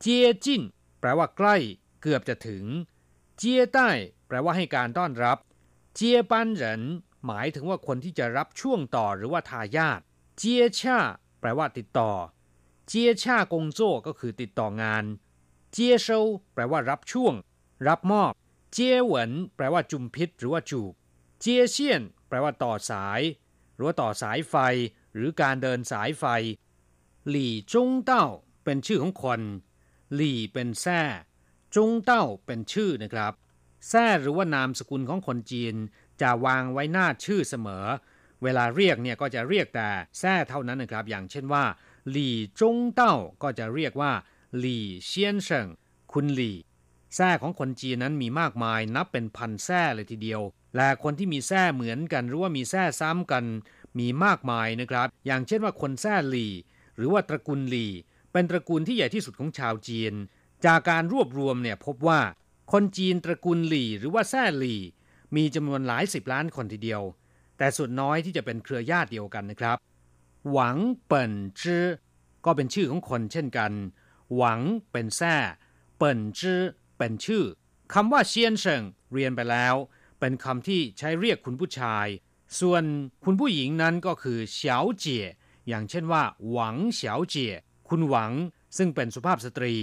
เจียจินแปลว่าใกล้ เกือบจะถึง เจียใต้ แปลว่าให้การต้อนรับ เจียปันเหริน หมายถึงว่าคนที่จะรับช่วงต่อหรือว่าทายาทเจียช่าแปลว่าติดต่อ เจียช่ากงโจ้ก็คือติดต่องาน เจียเซาแปลว่ารับช่วง รับมอบ เจียเหวินแปลว่าจุมพิษหรือว่าจูบ เจียเซียน แปลว่าต่อสาย หรือว่าต่อสายไฟ หรือการเดินสายไฟ หลี่จงเต้า เป็นชื่อของคน หลี่เป็นแท่จงเต้าเป็นชื่อนะครับแท่หรือว่านามสกุลของคนจีน จะวางไว้หน้าชื่อเสมอ เวลาเรียกเนี่ยก็จะเรียกแต่แท่เท่านั้นนะครับ อย่างเช่นว่า หลี่จงเต้าก็จะเรียกว่า หลี่เซียนเฉิงคุณหลี่แท่ของคนจีนนั้นมีมากมายนับเป็นพันแท่เลยทีเดียว และคนที่มีแท่เหมือนกันหรือว่ามีแท่ซ้ำกันมีมากมายนะครับ อย่างเช่นว่าคนแท่หลี่ หรือว่าตระกูลหลี่ เป็นตระกูลที่ใหญ่ที่สุดของชาวจีน จากการรวบรวมเนี่ยพบว่า คนจีนตระกูลหลี่ หรือว่าแท่หลี่ มีจำนวนหลายสิบล้านคนทีเดียว แต่ส่วนน้อยที่จะเป็นเครือญาติเดียวกันนะครับ หวังเปิ่นจื้อก็เป็นชื่อของคนเช่นกัน หวังเป็นแท่เปิ่นจื้อเป็นชื่อคำว่าเซียนเฉิงเรียนไปแล้ว เป็นคำที่ใช้เรียกคุณผู้ชาย ส่วนคุณผู้หญิงนั้นก็คือเฉาเจี๋ยอย่างเช่นว่า หวังเฉาเจี๋ยคุณหวังซึ่งเป็นสุภาพสตรี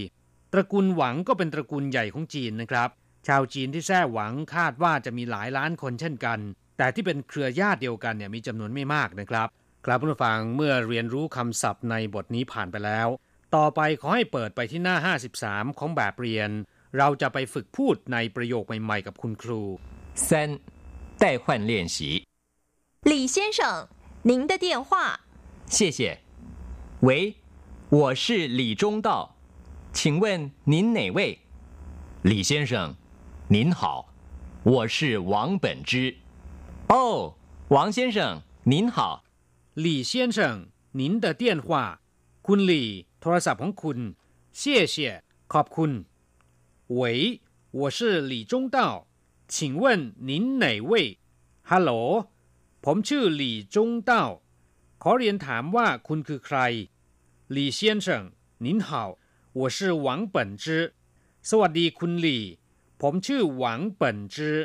ตระกูลหวังก็เป็นตระกูลใหญ่ของจีนนะครับ ชาวจีนที่แท้หวังคาดว่าจะมีหลายล้านคนเช่นกัน แต่ที่เป็นเครือญาติเดียวกันเนี่ยมีจำนวนไม่มากนะครับ ครับผู้ฟังเมื่อเรียนรู้คำศัพท์ในบทนี้ผ่านไปแล้ว ต่อไปขอให้เปิดไปที่หน้า 53 ของแบบเรียน เราจะไปฝึกพูดในประโยคใหม่ๆ กับคุณครู 三、代换练习。李先生，您的电话。谢谢。喂，我是李中道，请问您哪位？李先生， 您好，我是王本之。哦，王先生，您好。李先生您的电话คุณหลี่โทรศัพท์ของคุณ谢谢ขอบคุณ喂我是李中道请问您哪位ฮัลโหลผมชื่อหลี่จงเต้าขอเรียนถามว่าคุณคือใครหลี่先生您好我是王本之สวัสดีคุณหลี่ ผมชื่อหวังเปิ่นจื้อ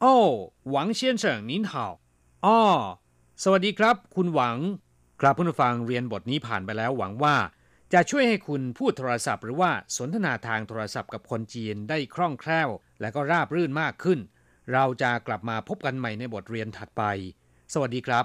โอ้หวังเซียนเฉิง您好อ้อสวัสดีครับ คุณหวังครับผู้ฟังเรียนบทนี้ผ่านไปแล้วหวังว่า จะช่วยให้คุณพูดโทรศัพท์ หรือว่าสนทนาทางโทรศัพท์กับคนจีนได้คล่องแคล่ว และก็ราบรื่นมากขึ้น เราจะกลับมาพบกันใหม่ในบทเรียนถัดไป สวัสดีครับ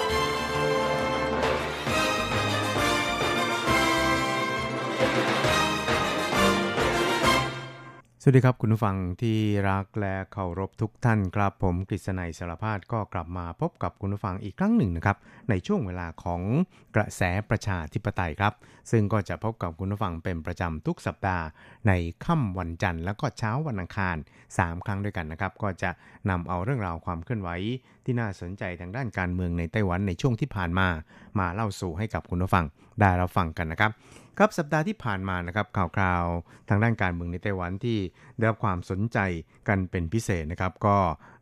สวัสดีครับคุณผู้ฟังที่รักและเคารพทุกท่านครับผมกฤษณัยสารพาดก็กลับมาพบกับคุณผู้ฟังอีกครั้งหนึ่งนะครับในช่วงเวลาของกระแสประชาธิปไตยครับ ซึ่งก็จะพบกับคุณผู้ฟังเป็นประจำทุกสัปดาห์ ในค่ำวันจันทร์แล้วก็เช้าวันอังคาร 3 ครั้งด้วยกันนะครับก็จะนำเอาเรื่องราวความเคลื่อนไหวที่น่าสนใจทางด้านการเมืองในไต้หวันในช่วงที่ผ่านมา มาเล่าสู่ให้กับคุณผู้ฟังได้รับฟังกันนะครับครับสัปดาห์ที่ผ่านมานะครับข่าวคราวทางด้านการเมืองในไต้หวันที่ได้รับความสนใจกันเป็นพิเศษนะครับก็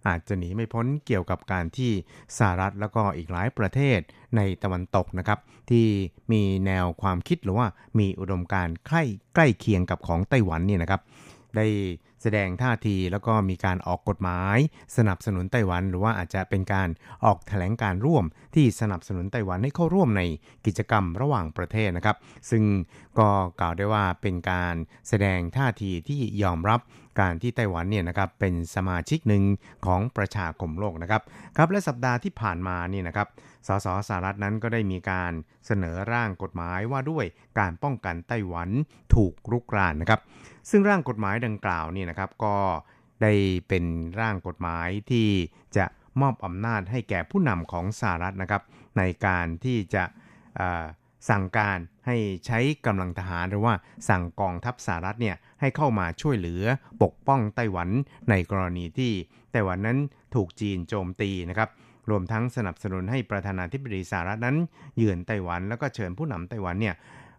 อาจจะหนีไม่พ้นเกี่ยวกับการที่สหรัฐแล้วก็อีกหลายประเทศในตะวันตกนะครับที่มีแนวความคิดหรือว่ามีอุดมการณ์ใกล้ใกล้เคียงกับของไต้หวันเนี่ยนะครับ ได้แสดงท่าทีแล้วก็มีการออกกฎหมาย สนับสนุนไต้หวัน หรือว่าอาจจะเป็นการออกแถลงการร่วมที่สนับสนุนไต้หวันให้เข้าร่วมในกิจกรรมระหว่างประเทศนะครับ ซึ่งก็กล่าวได้ว่าเป็นการแสดงท่าทีที่ยอมรับการที่ไต้หวันเนี่ยนะครับเป็นสมาชิกหนึ่งของประชาคมโลกนะครับครับและสัปดาห์ที่ผ่านมานี่นะครับ สสสหรัฐนั้นก็ได้มีการเสนอร่างกฎหมายว่าด้วยการป้องกันไต้หวันถูกรุกรานนะครับ ซึ่งร่างกฎหมายดังกล่าวนี่นะครับก็ได้เป็นร่างกฎหมายที่จะมอบอำนาจให้แก่ผู้นำของสหรัฐนะครับ ในการที่จะสั่งการให้ใช้กำลังทหารหรือว่าสั่งกองทัพสหรัฐเนี่ยให้เข้ามาช่วยเหลือปกป้องไต้หวันในกรณีที่ไต้หวันนั้นถูกจีนโจมตีนะครับ รวมทั้งสนับสนุนให้ประธานาธิบดีสหรัฐนั้น เยือนไต้หวันแล้วก็เชิญผู้นำไต้หวันเนี่ย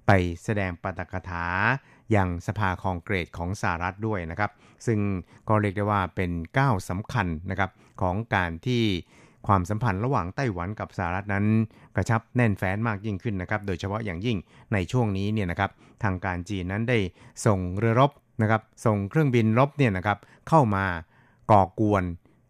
ไปแสดงปาฐกถาอย่างสภาคองเกรดของสหรัฐด้วยนะครับ ซึ่งก็เรียกได้ว่าเป็นก้าวสำคัญนะครับของการที่ความสัมพันธ์ระหว่างไต้หวันกับสหรัฐนั้น กระชับแน่นแฟ้นมากยิ่งขึ้นนะครับ โดยเฉพาะอย่างยิ่งในช่วงนี้เนี่ยนะครับทางการจีนนั้นได้ส่งเรือรบนะครับส่งเครื่องบินรบเนี่ยนะครับเข้ามาก่อกวน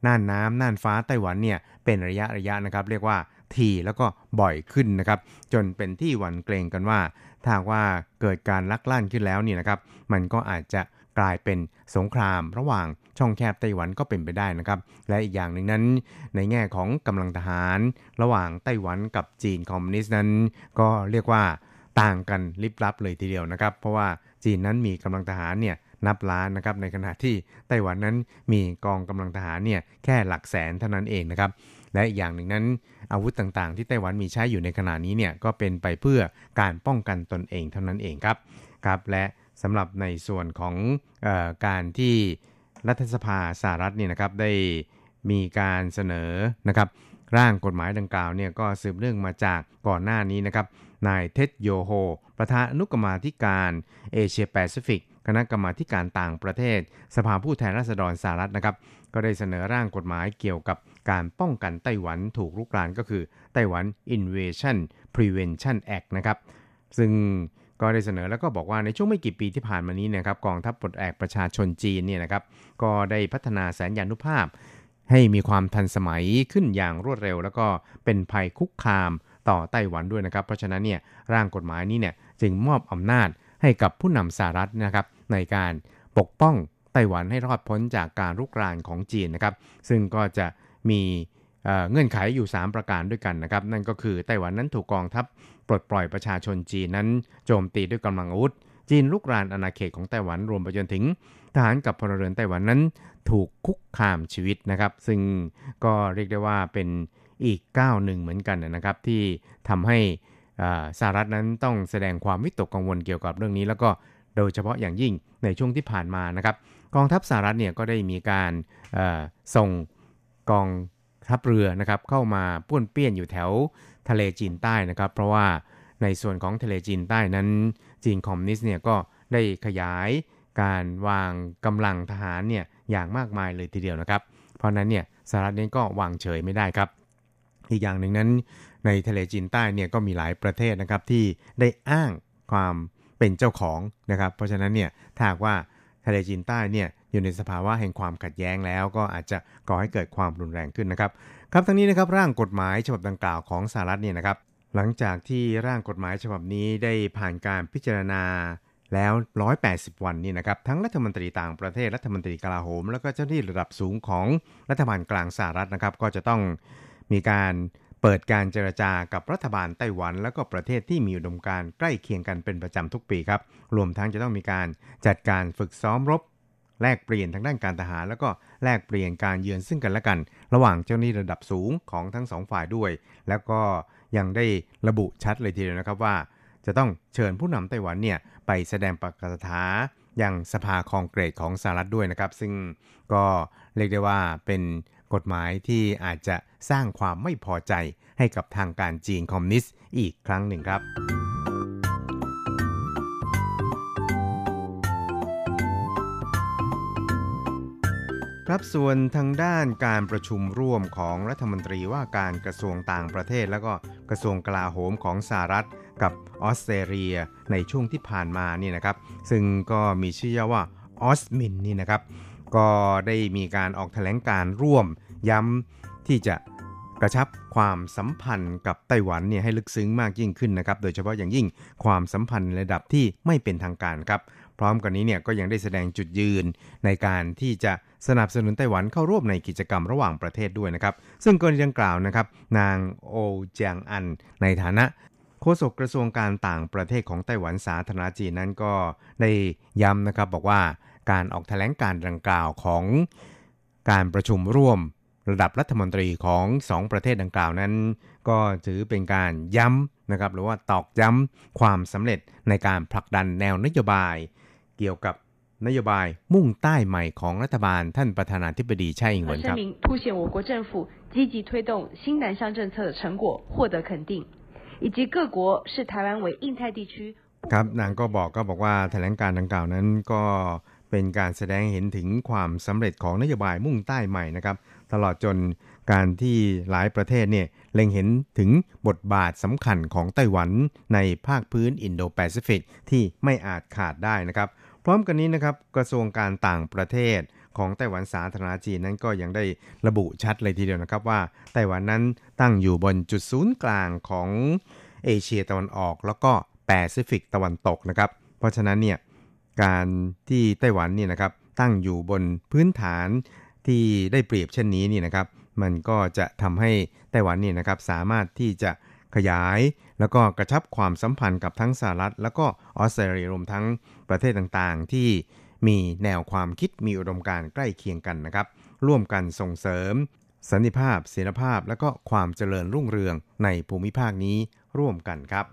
น่านน้ำน่านฟ้าไต้หวันเนี่ยเป็นระยะระยะนะครับ เรียกว่าทีแล้วก็บ่อยขึ้นนะครับ จนเป็นที่หวั่นเกรงกันว่าถ้าว่าเกิดการลักลั่นขึ้นแล้วเนี่ยนะครับ มันก็อาจจะกลายเป็นสงครามระหว่างช่องแคบไต้หวันก็เป็นไปได้นะครับ และอีกอย่างหนึ่งนั้น ในแง่ของกำลังทหาร ระหว่างไต้หวันกับจีนคอมมิวนิสต์นั้น ก็เรียกว่าต่างกันลิบลับเลยทีเดียวนะครับ เพราะว่าจีนนั้นมีกำลังทหารเนี่ย นับล้านนะครับในขณะที่ไต้หวันนั้นมีกองกำลังทหารเนี่ยแค่หลักแสนเท่านั้นเองนะครับและอีกอย่างหนึ่งนั้น อาวุธต่างๆ ที่ไต้หวันมีใช้อยู่ในขณะนี้เนี่ยก็เป็นไปเพื่อการป้องกันตนเองเท่านั้นเองครับครับและสำหรับในส่วนของอการที่รัฐสภาสหรัฐเนี่ยนะครับได้มีการเสนอนะครับร่างกฎหมายดังกล่าวเนี่ยก็สืบเนื่องมาจากก่อนหน้านี้นะครับนายเท็ดโยโฮ ประธานอนุกรรมาธิการเอเชียแปซิฟิกคณะกรรมาการต่างประเทศ สภาผู้แทนราษฎรสหรัฐนะครับ ก็ได้เสนอร่างกฎหมายเกี่ยวกับการป้องกันไต้หวันถูกรุกรานก็คือไต้หวัน Invasion Prevention Act นะครับ ซึ่งก็ได้เสนอแล้วก็บอกว่าในช่วงไม่กี่ปีที่ผ่านมานี้นะครับกองทัพปลดแอกประชาชนจีนเนี่ยนะครับก็ได้พัฒนาแสนยานุภาพ ให้มีความทันสมัยขึ้นอย่างรวดเร็ว แล้วก็เป็นภัยคุกคามต่อไต้หวันด้วยนะครับ เพราะฉะนั้นเนี่ยร่างกฎหมายนี้เนี่ยจึงมอบอำนาจ ให้กับผู้นำสหรัฐนะครับในการปกป้องไต้หวันให้รอดพ้นจากการรุกรานของจีนนะครับ ซึ่งก็จะมีเงื่อนไขอยู่ 3 ประการด้วยกันนะครับ นั่นก็คือไต้หวันนั้นถูกกองทัพปลดปล่อยประชาชนจีนนั้นโจมตีด้วยกำลังอาวุธ จีนลุกรานอาณาเขตของไต้หวันรวมไปจนถึงทหารกับพลเรือนไต้หวันนั้นถูกคุกคามชีวิตนะครับ ซึ่งก็เรียกได้ว่าเป็นอีกก้าวหนึ่งเหมือนกันนะครับ ที่ทำให้ สหรัฐนั้นต้องแสดงความวิตกกังวลเกี่ยวกับเรื่องนี้ แล้วก็โดยเฉพาะอย่างยิ่งในช่วงที่ผ่านมานะครับกองทัพสหรัฐเนี่ยก็ได้มีการส่งกองทัพเรือนะครับเข้ามาป้วนเปี้ยนอยู่แถวทะเลจีนใต้นะครับ เพราะว่าในส่วนของทะเลจีนใต้นั้น จีนคอมมิวนิสต์เนี่ยก็ได้ขยายการวางกำลังทหารเนี่ยอย่างมากมายเลยทีเดียวนะครับ เพราะนั้นเนี่ยสหรัฐนี้ก็วางเฉยไม่ได้ครับ อีกอย่างหนึ่งนั้น ในทะเลจีนใต้เนี่ยก็มีหลายประเทศนะครับที่ได้อ้างความเป็นเจ้าของนะครับ เพราะฉะนั้นเนี่ยถ้าว่าทะเลจีนใต้เนี่ยอยู่ในสภาวะแห่งความขัดแย้งแล้ว ก็อาจจะก่อให้เกิดความรุนแรงขึ้นนะครับ ครับทั้งนี้นะครับร่างกฎหมายฉบับดังกล่าวของสหรัฐเนี่ยนะครับ หลังจากที่ร่างกฎหมายฉบับนี้ได้ผ่านการพิจารณาแล้ว 180 วันนี่นะครับ ทั้งรัฐมนตรีต่างประเทศ รัฐมนตรีกลาโหม แล้วก็เจ้าหน้าที่ระดับสูงของรัฐบาลกลางสหรัฐนะครับ ก็จะต้องมีการ เปิดการเจรจากับรัฐบาลไต้หวัน แล้วก็ประเทศที่มีอุดมการใกล้เคียงกันเป็นประจำทุกปีครับ รวมทั้งจะต้องมีการจัดการฝึกซ้อมรบ แลกเปลี่ยนทางด้านการทหาร แล้วก็แลกเปลี่ยนการเยือนซึ่งกันและกัน ระหว่างเจ้าหน้าที่ระดับสูงของทั้งสองฝ่ายด้วย แล้วก็ยังได้ระบุชัดเลยทีเดียวนะครับว่า จะต้องเชิญผู้นำไต้หวันเนี่ยไปแสดงปกฐาอย่างสภาคองเกรดของสหรัฐด้วยนะครับ ซึ่งก็เรียกได้ว่าเป็น กฎหมายที่อาจจะสร้างความไม่พอใจให้กับทางการจีนคอมมิวนิสต์อีกครั้งหนึ่งครับ ครับส่วนทางด้านการประชุมร่วมของรัฐมนตรีว่าการกระทรวงต่างประเทศ แล้วก็กระทรวงกลาโหมของสหรัฐกับออสเตรเลียในช่วงที่ผ่านมานี่นะครับ ซึ่งก็มีชื่อว่าออสมินนี่นะครับ ก็ได้มีการออกแถลงการร่วมย้ำที่จะกระชับความสัมพันธ์กับไต้หวันเนี่ยให้ลึกซึ้งมากยิ่งขึ้นนะครับ โดยเฉพาะอย่างยิ่งความสัมพันธ์ระดับที่ไม่เป็นทางการครับ พร้อมกันนี้เนี่ยก็ยังได้แสดงจุดยืนในการที่จะสนับสนุนไต้หวันเข้าร่วมในกิจกรรมระหว่างประเทศด้วยนะครับ ซึ่งกรณีดังกล่าวนะครับ นางโอเจียงอัน ในฐานะโฆษกกระทรวงการต่างประเทศของไต้หวันสาธารณจีนนั้นก็ได้ย้ำนะครับบอกว่า การออกแถลงการดังกล่าวของการประชุมร่วมระดับรัฐมนตรีของ 2 ประเทศดังกล่าวนั้น ก็ถือเป็นการย้ำนะครับหรือว่าตอกย้ำความสำเร็จในการผลักดันแนวนโยบาย เกี่ยวกับนโยบายมุ่งใต้ใหม่ของรัฐบาลท่านประธานาธิบดีไช่อิงเหวินครับ凸显我国政府积极推动新南向政策的成果获得肯定，以及各国视台湾为印太地区ครับนางก็บอกก็บอกว่าแถลงการดังกล่าวนั้นก็ เป็นการแสดงเห็นถึงความสำเร็จของนโยบายมุ่งใต้ใหม่นะครับ ตลอดจนการที่หลายประเทศเนี่ยเล็งเห็นถึงบทบาทสำคัญของไต้หวันในภาคพื้นอินโดแปซิฟิกที่ไม่อาจขาดได้นะครับ พร้อมกันนี้นะครับกระทรวงการต่างประเทศของไต้หวันสาธารณรัฐจีนนั้นก็ยังได้ระบุชัดเลยทีเดียวนะครับว่าไต้หวันนั้นตั้งอยู่บนจุดศูนย์กลางของเอเชียตะวันออก แล้วก็แปซิฟิกตะวันตกนะครับ เพราะฉะนั้นเนี่ย การที่ไต้หวันนี่นะครับตั้งอยู่บนพื้นฐานที่ได้เปรียบเช่นนี้นี่นะครับ มันก็จะทำให้ไต้หวันนี่นะครับสามารถที่จะขยาย แล้วก็กระชับความสัมพันธ์กับทั้งสหรัฐ แล้วก็ออสเตรเลียรวมทั้งประเทศต่างๆ ที่มีแนวความคิดมีอุดมการณ์ใกล้เคียงกันนะครับ ร่วมกันส่งเสริม สันติภาพเสรีภาพ และก็ความเจริญรุ่งเรืองในภูมิภาคนี้ร่วมกันครับ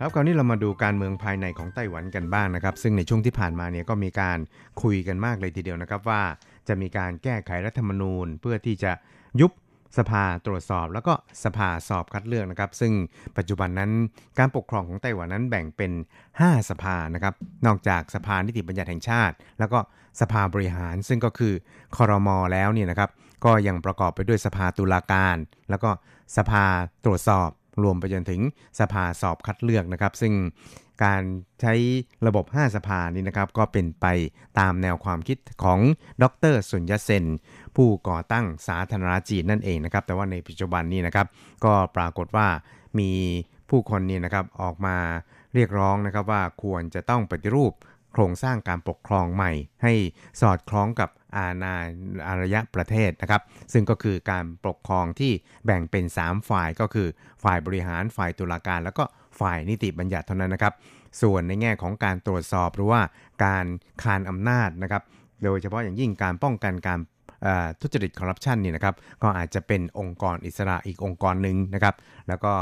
ครับคราวนี้เรามาดูการเมืองภายในของไต้หวันกันบ้างนะครับ ซึ่งในช่วงที่ผ่านมาเนี่ยก็มีการคุยกันมากเลยทีเดียวนะครับว่าจะมีการแก้ไขรัฐธรรมนูญ เพื่อที่จะยุบสภาตรวจสอบ แล้วก็สภาสอบคัดเลือกนะครับ ซึ่งปัจจุบันนั้นการปกครองของไต้หวันนั้นแบ่งเป็น 5 สภานะครับ นอกจากสภานิติบัญญัติแห่งชาติ แล้วก็สภาบริหาร ซึ่งก็คือคอรมอแล้วเนี่ยนะครับ ก็ยังประกอบไปด้วยสภาตุลาการ แล้วก็สภาตรวจสอบ รวมไปจนถึงสภาสอบคัดเลือกนะครับ ซึ่งการใช้ระบบ 5 สภานี้นะครับก็เป็นไปตามแนวความคิดของดรสุญญเซน ผู้ก่อตั้งสาธารณจีนนั่นเองนะครับ แต่ว่าในปัจจุบันนี้นะครับก็ปรากฏว่ามีผู้คนนี่นะครับออกมาเรียกร้องนะครับว่าควรจะต้องปฏิรูปโครงสร้างการปกครองใหม่ ให้สอดคล้องกับ อาณาอารยะประเทศนะครับ ซึ่งก็คือการปกครองที่แบ่งเป็น 3 ฝ่ายก็คือฝ่ายบริหารฝ่ายตุลาการ แล้วก็ฝ่ายนิติบัญญัติเท่านั้นนะครับ ส่วนในแง่ของการตรวจสอบหรือว่าการคานอำนาจนะครับ โดยเฉพาะอย่างยิ่งการป้องกันการ ทุจริตคอร์รัปชันนี่นะครับก็อาจจะเป็นองค์กรอิสระอีกองค์กรหนึ่งนะครับ แล้วก็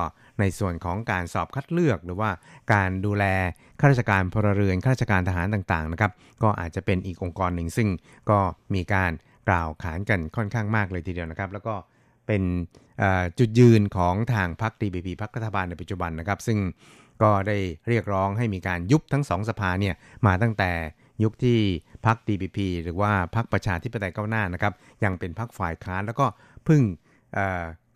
ในส่วนของการสอบคัดเลือกหรือว่าการดูแลข้าราชการพลเรือนข้าราชการทหารต่างๆนะครับก็อาจจะเป็นอีกองค์กรหนึ่ง ซึ่งก็มีการกล่าวขานกันค่อนข้างมากเลยทีเดียวนะครับ แล้วก็เป็นจุดยืนของทางพรรค DPP พรรครัฐบาลในปัจจุบันนะครับ ซึ่งก็ได้เรียกร้องให้มีการยุบทั้งสองสภาเนี่ยมาตั้งแต่ ยุคที่พรรค DPP หรือว่าพรรคประชาธิปไตยก้าวหน้านะครับ ยังเป็นพรรคฝ่ายค้านแล้วก็เพิ่ง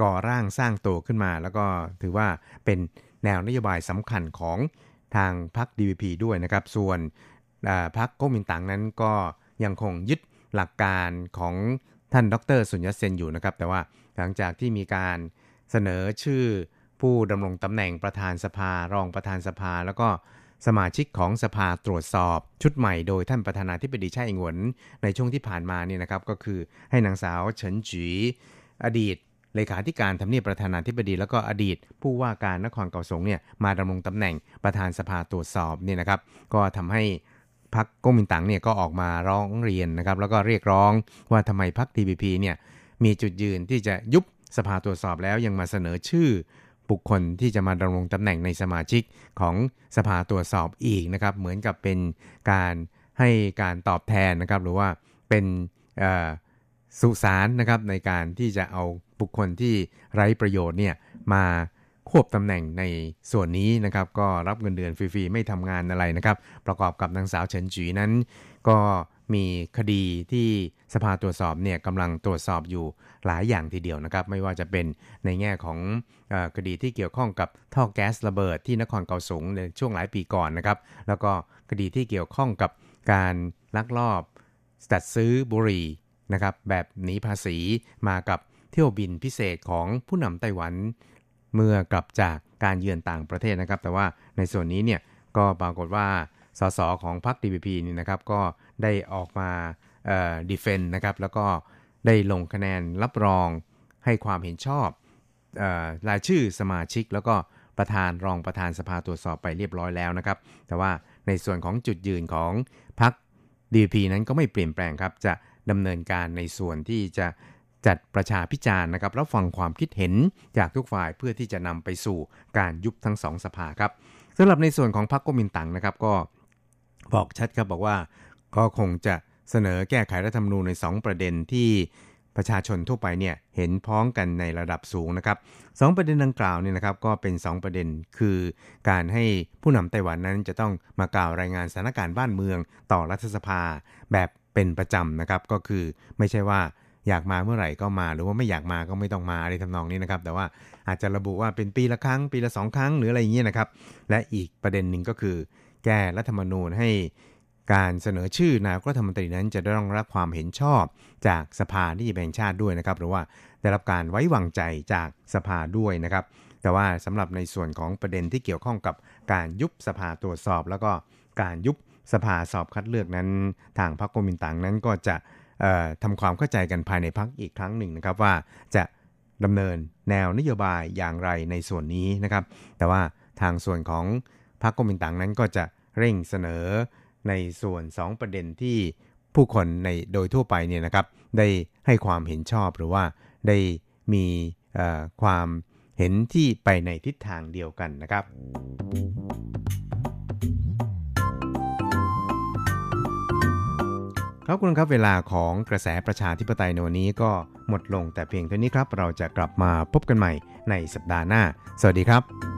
ก่อร่างสร้างตัวขึ้นมา แล้วก็ถือว่าเป็นแนวนโยบายสำคัญของทางพรรค DPP ด้วยนะครับ ส่วนพรรคก๊กมินตั๋งนั้นก็ยังคงยึดหลักการของท่านดรสุญญเซนอยู่นะครับ แต่ว่าหลังจากที่มีการเสนอชื่อผู้ดำรงตำแหน่งประธานสภารองประธานสภา แล้วก็ สมาชิกของสภาตรวจสอบ ชุดใหม่โดยท่านประธานาธิบดีชาอิงวน ในช่วงที่ผ่านมาเนี่ยนะครับก็คือให้นางสาวเฉินจีอดีตเลขาธิการทำเนียบประธานาธิบดี แล้วก็อดีต ผู้ว่าการนครเก่าสงเนี่ยมาดำรงตำแหน่งประธานสภาตรวจสอบนี่นะครับ ก็ทำให้พรรคก๊กมินตั๋งเนี่ยก็ออกมาร้องเรียนนะครับ แล้วก็เรียกร้องว่าทำไมพรรค TPP เนี่ยมีจุดยืนที่จะยุบสภาตรวจสอบแล้วยังมาเสนอชื่อ บุคคลที่จะมาดำรงตำแหน่งในสมาชิกของสภาตรวจสอบอีกนะครับ เหมือนกับเป็นการให้การตอบแทนนะครับ หรือว่าเป็นสุสานนะครับในการที่จะเอาบุคคลที่ไร้ประโยชน์เนี่ยมาควบตำแหน่งในส่วนนี้นะครับ ก็รับเงินเดือนฟรีๆ ไม่ทำงานอะไรนะครับ ประกอบกับนางสาวเฉินจีนั้นก็ มีคดีที่สภาตรวจสอบเนี่ยกำลังตรวจสอบอยู่หลายอย่างทีเดียวนะครับ ไม่ว่าจะเป็นในแง่ของอคดีที่เกี่ยวข้องกับท่อแก๊สระเบิดที่นครเกาสงในช่วงหลายปีก่อนนะครับ แล้วก็คดีที่เกี่ยวข้องกับการลักลอบจัดซื้อบุหรี่นะครับแบบหนีภาษีมากับเที่ยวบินพิเศษของผู้นำไต้หวันเมื่อกลับจากการเยือนต่างประเทศนะครับ แต่ว่าในส่วนนี้เนี่ยก็ปรากฏว่า สสของพรรค DPP นี่นะครับก็ได้ออกมาดีเฟนต์นะครับแล้วก็ได้ลงคะแนนรับรองให้ความเห็นชอบอรายชื่อสมาชิก แล้วก็ประธานรองประธานสภาตรวจสอบไปเรียบร้อยแล้วนะครับ แต่ว่าในส่วนของจุดยืนของพรรค DP นั้นก็ไม่เปลี่ยนแปลงครับ จะดำเนินการในส่วนที่จะจัดประชาพิจารณ์นะครับรับฟังความคิดเห็นจากทุกฝ่ายเพื่อที่จะนำไปสู่การยุบทั้งสองสภาครับสำหรับในส่วนของพรรคกมินตังนะครับก็ บอกชัดครับบอกว่าก็คงจะเสนอแก้ไขรัฐธรรมนูญใน 2 ประเด็นที่ประชาชนทั่วไปเนี่ยเห็นพ้องกันในระดับสูงนะครับสประเด็นดังกล่าวเนี่ยนะครับก็เป็น 2 ประเด็นคือการให้ผู้นำไต้หวันนั้นจะต้องมากล่าวรายงานสถานการณ์บ้านเมืองต่อรัฐสภาแบบเป็นประจำนะครับก็คือไม่ใช่ว่าอยากมาเมื่อไหร่ก็มาหรือว่าไม่อยากมาก็ไม่ต้องมาอะไรทำนองนี้นะครับ แต่ว่าอาจจะระบุว่าเป็นปีละครั้ง ปีละสองครั้งหรืออะไรอย่างเงี้ยนะครับ และอีกประเด็นหนึ่งก็คือ แก้รัฐธรรมนูญให้การเสนอชื่อนายกรัฐมนตรีนั้นจะได้รับรับความเห็นชอบจากสภาที่แบ่งชาติด้วยนะครับ หรือว่าได้รับการไว้วางใจจากสภาด้วยนะครับ แต่ว่าสำหรับในส่วนของประเด็นที่เกี่ยวข้องกับการยุบสภาตรวจสอบ แล้วก็การยุบสภาสอบคัดเลือกนั้น ทางพรรคโกมินตังนั้นก็จะทำความเข้าใจกันภายในพรรคอีกครั้งหนึ่งนะครับว่าจะดำเนินแนวนโยบายอย่างไรในส่วนนี้นะครับ แต่ว่าทางส่วนของ พรรคโกมินตังนั้นก็จะเร่งเสนอในส่วน 2 ประเด็นที่ผู้คนในโดยทั่วไปเนี่ยนะครับ ได้ให้ความเห็นชอบหรือว่าได้มีความเห็นที่ไปในทิศทางเดียวกันนะครับครับคุณครับเวลาของกระแสประชาธิปไตยในวันนี้ก็หมดลงแต่เพียงเท่านี้ครับ เราจะกลับมาพบกันใหม่ในสัปดาห์หน้า สวัสดีครับ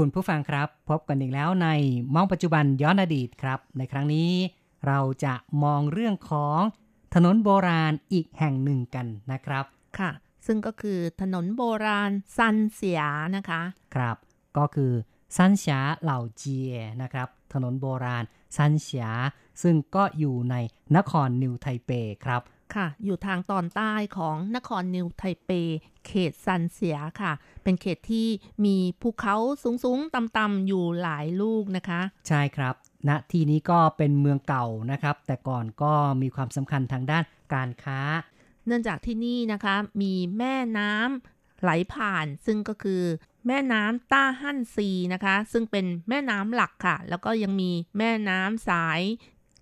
คุณผู้ฟังครับ พบกันอีกแล้วในมองปัจจุบันย้อนอดีตครับ ในครั้งนี้เราจะมองเรื่องของถนนโบราณอีกแห่งหนึ่งกันนะครับ ค่ะ ซึ่งก็คือถนนโบราณซันเสียนะคะ ครับ ก็คือซันฉาเหล่าเจียนะครับ ถนนโบราณซันฉาซึ่งก็อยู่ในนครนิวไทเปครับ ค่ะ อยู่ทางตอนใต้ของนครนิวไทเป เขตซันเสียค่ะ เป็นเขตที่มีภูเขาสูงๆต่ำๆอยู่หลายลูกนะคะ ใช่ครับณที่นี้ก็เป็นเมืองเก่านะครับ แต่ก่อนก็มีความสำคัญทางด้านการค้า เนื่องจากที่นี่นะคะ มีแม่น้ำไหลผ่าน ซึ่งก็คือแม่น้ำต้าฮั่นซีนะคะ ซึ่งเป็นแม่น้ำหลักค่ะ แล้วก็ยังมีแม่น้ำสาย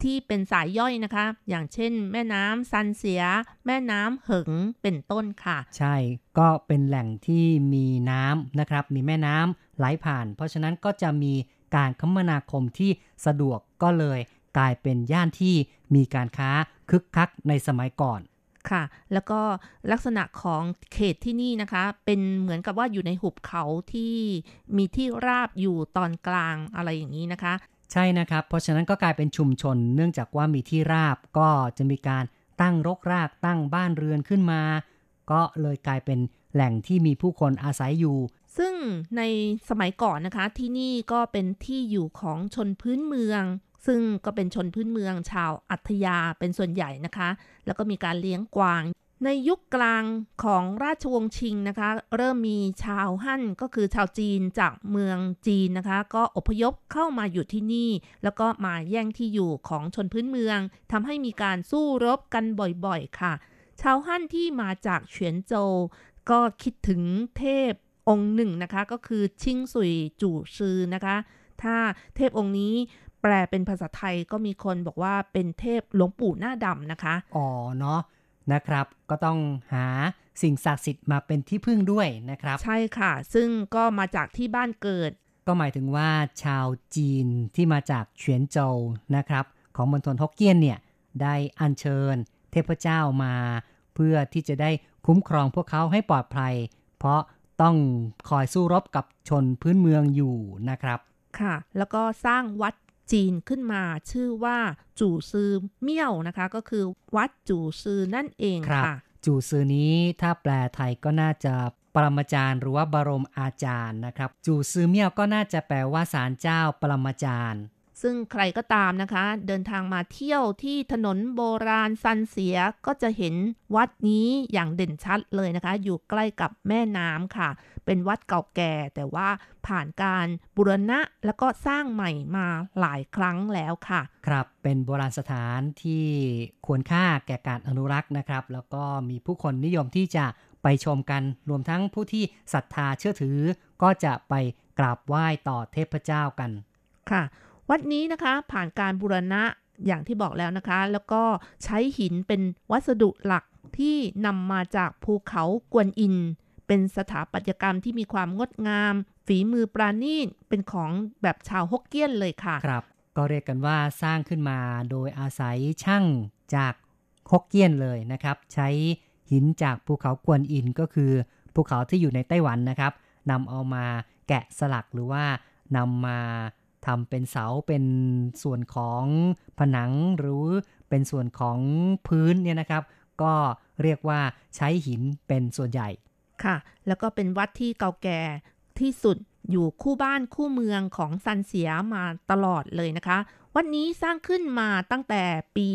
ที่เป็นสายย่อยนะคะ อย่างเช่น แม่น้ำซันเสีย แม่น้ำเหิงเป็นต้นค่ะ ใช่ก็เป็นแหล่งที่มีน้ำนะครับ มีแม่น้ำไหลผ่าน เพราะฉะนั้นก็จะมีการคมนาคมที่สะดวกก็เลย กลายเป็นย่านที่มีการค้าคึกคักในสมัยก่อนค่ะ แล้วก็ลักษณะของเขตที่นี่นะคะ เป็นเหมือนกับว่าอยู่ในหุบเขาที่มีที่ราบอยู่ตอนกลางอะไรอย่างนี้นะคะ ใช่นะครับ เพราะฉะนั้นก็กลายเป็นชุมชน เนื่องจากว่ามีที่ราบก็จะมีการตั้งรกรากตั้งบ้านเรือนขึ้นมา ก็เลยกลายเป็นแหล่งที่มีผู้คนอาศัยอยู่ ซึ่งในสมัยก่อนนะคะที่นี่ก็เป็นที่อยู่ของชนพื้นเมือง ซึ่งก็เป็นชนพื้นเมืองชาวอัธยาเป็นส่วนใหญ่นะคะ แล้วก็มีการเลี้ยงกวาง ในยุคกลางของราชวงศ์ชิงนะคะ เริ่มมีชาวฮั่นก็คือชาวจีนจากเมืองจีนนะคะ ก็อพยพเข้ามาอยู่ที่นี่ แล้วก็มาแย่งที่อยู่ของชนพื้นเมืองทำให้มีการสู้รบกันบ่อยๆค่ะ ชาวฮั่นที่มาจากเฉียนโจวก็คิดถึงเทพองค์หนึ่งนะคะ ก็คือชิงสุยจู่ซือนะคะ ถ้าเทพองค์นี้แปลเป็นภาษาไทยก็มีคนบอกว่าเป็นเทพหลวงปู่หน้าดำนะคะ อ๋อเนาะ นะครับ ก็ต้องหาสิ่งศักดิ์สิทธิ์มาเป็นที่พึ่งด้วยนะครับ ใช่ค่ะ ซึ่งก็มาจากที่บ้านเกิด ก็หมายถึงว่าชาวจีนที่มาจากเฉียนโจวนะครับ ของมณฑลฮกเกี้ยนเนี่ยได้อัญเชิญ เทพเจ้ามา เพื่อที่จะได้คุ้มครองพวกเขาให้ปลอดภัย เพราะต้องคอยสู้รบกับชนพื้นเมืองอยู่นะครับค่ะ แล้วก็สร้างวัด จีนขึ้นมาชื่อว่าจู่ซือเมี่ยวนะคะ ก็คือวัดจู่ซือนั่นเองครับค่ะจูซือนี้ถ้าแปลไทยก็น่าจะปรมาจารย์หรือว่าบรมอาจารย์นะครับ จูซือเมี่ยวก็น่าจะแปลว่าศาลเจ้าปรมาจารย์ซึ่งใครก็ตามนะคะ เดินทางมาเที่ยวที่ถนนโบราณซันเสียก็จะเห็นวัดนี้อย่างเด่นชัดเลยนะคะ อยู่ใกล้กับแม่น้ำค่ะ เป็นวัดเก่าแก่ แต่ว่าผ่านการบูรณะแล้วก็สร้างใหม่มาหลายครั้งแล้วค่ะ ครับเป็นโบราณสถานที่ควรค่าแก่การอนุรักษ์นะครับ แล้วก็มีผู้คนนิยมที่จะไปชมกันรวมทั้งผู้ที่ศรัทธาเชื่อถือ ก็จะไปกราบไหว้ต่อเทพเจ้ากันค่ะ วัดนี้นะคะผ่านการบูรณะอย่างที่บอกแล้วนะคะ แล้วก็ใช้หินเป็นวัสดุหลักที่นำมาจากภูเขากวนอิน เป็นสถาปัตยกรรมที่มีความงดงาม ฝีมือปราณีตเป็นของแบบชาวฮกเกี้ยนเลยค่ะครับก็เรียกกันว่าสร้างขึ้นมาโดยอาศัยช่างจากฮกเกี้ยนเลยนะครับ ใช้หินจากภูเขากวนอินก็คือภูเขาที่อยู่ในไต้หวันนะครับนำเอามาแกะสลักหรือว่านำมาทำเป็นเสาเป็นส่วนของผนังหรือเป็นส่วนของพื้นเนี่ยนะครับ ก็เรียกว่าใช้หินเป็นส่วนใหญ่ ค่ะ แล้วก็เป็นวัดที่เก่าแก่ที่สุดอยู่คู่บ้านคู่เมืองของซันเสียมาตลอดเลยนะคะ วัดนี้สร้างขึ้นมาตั้งแต่ปี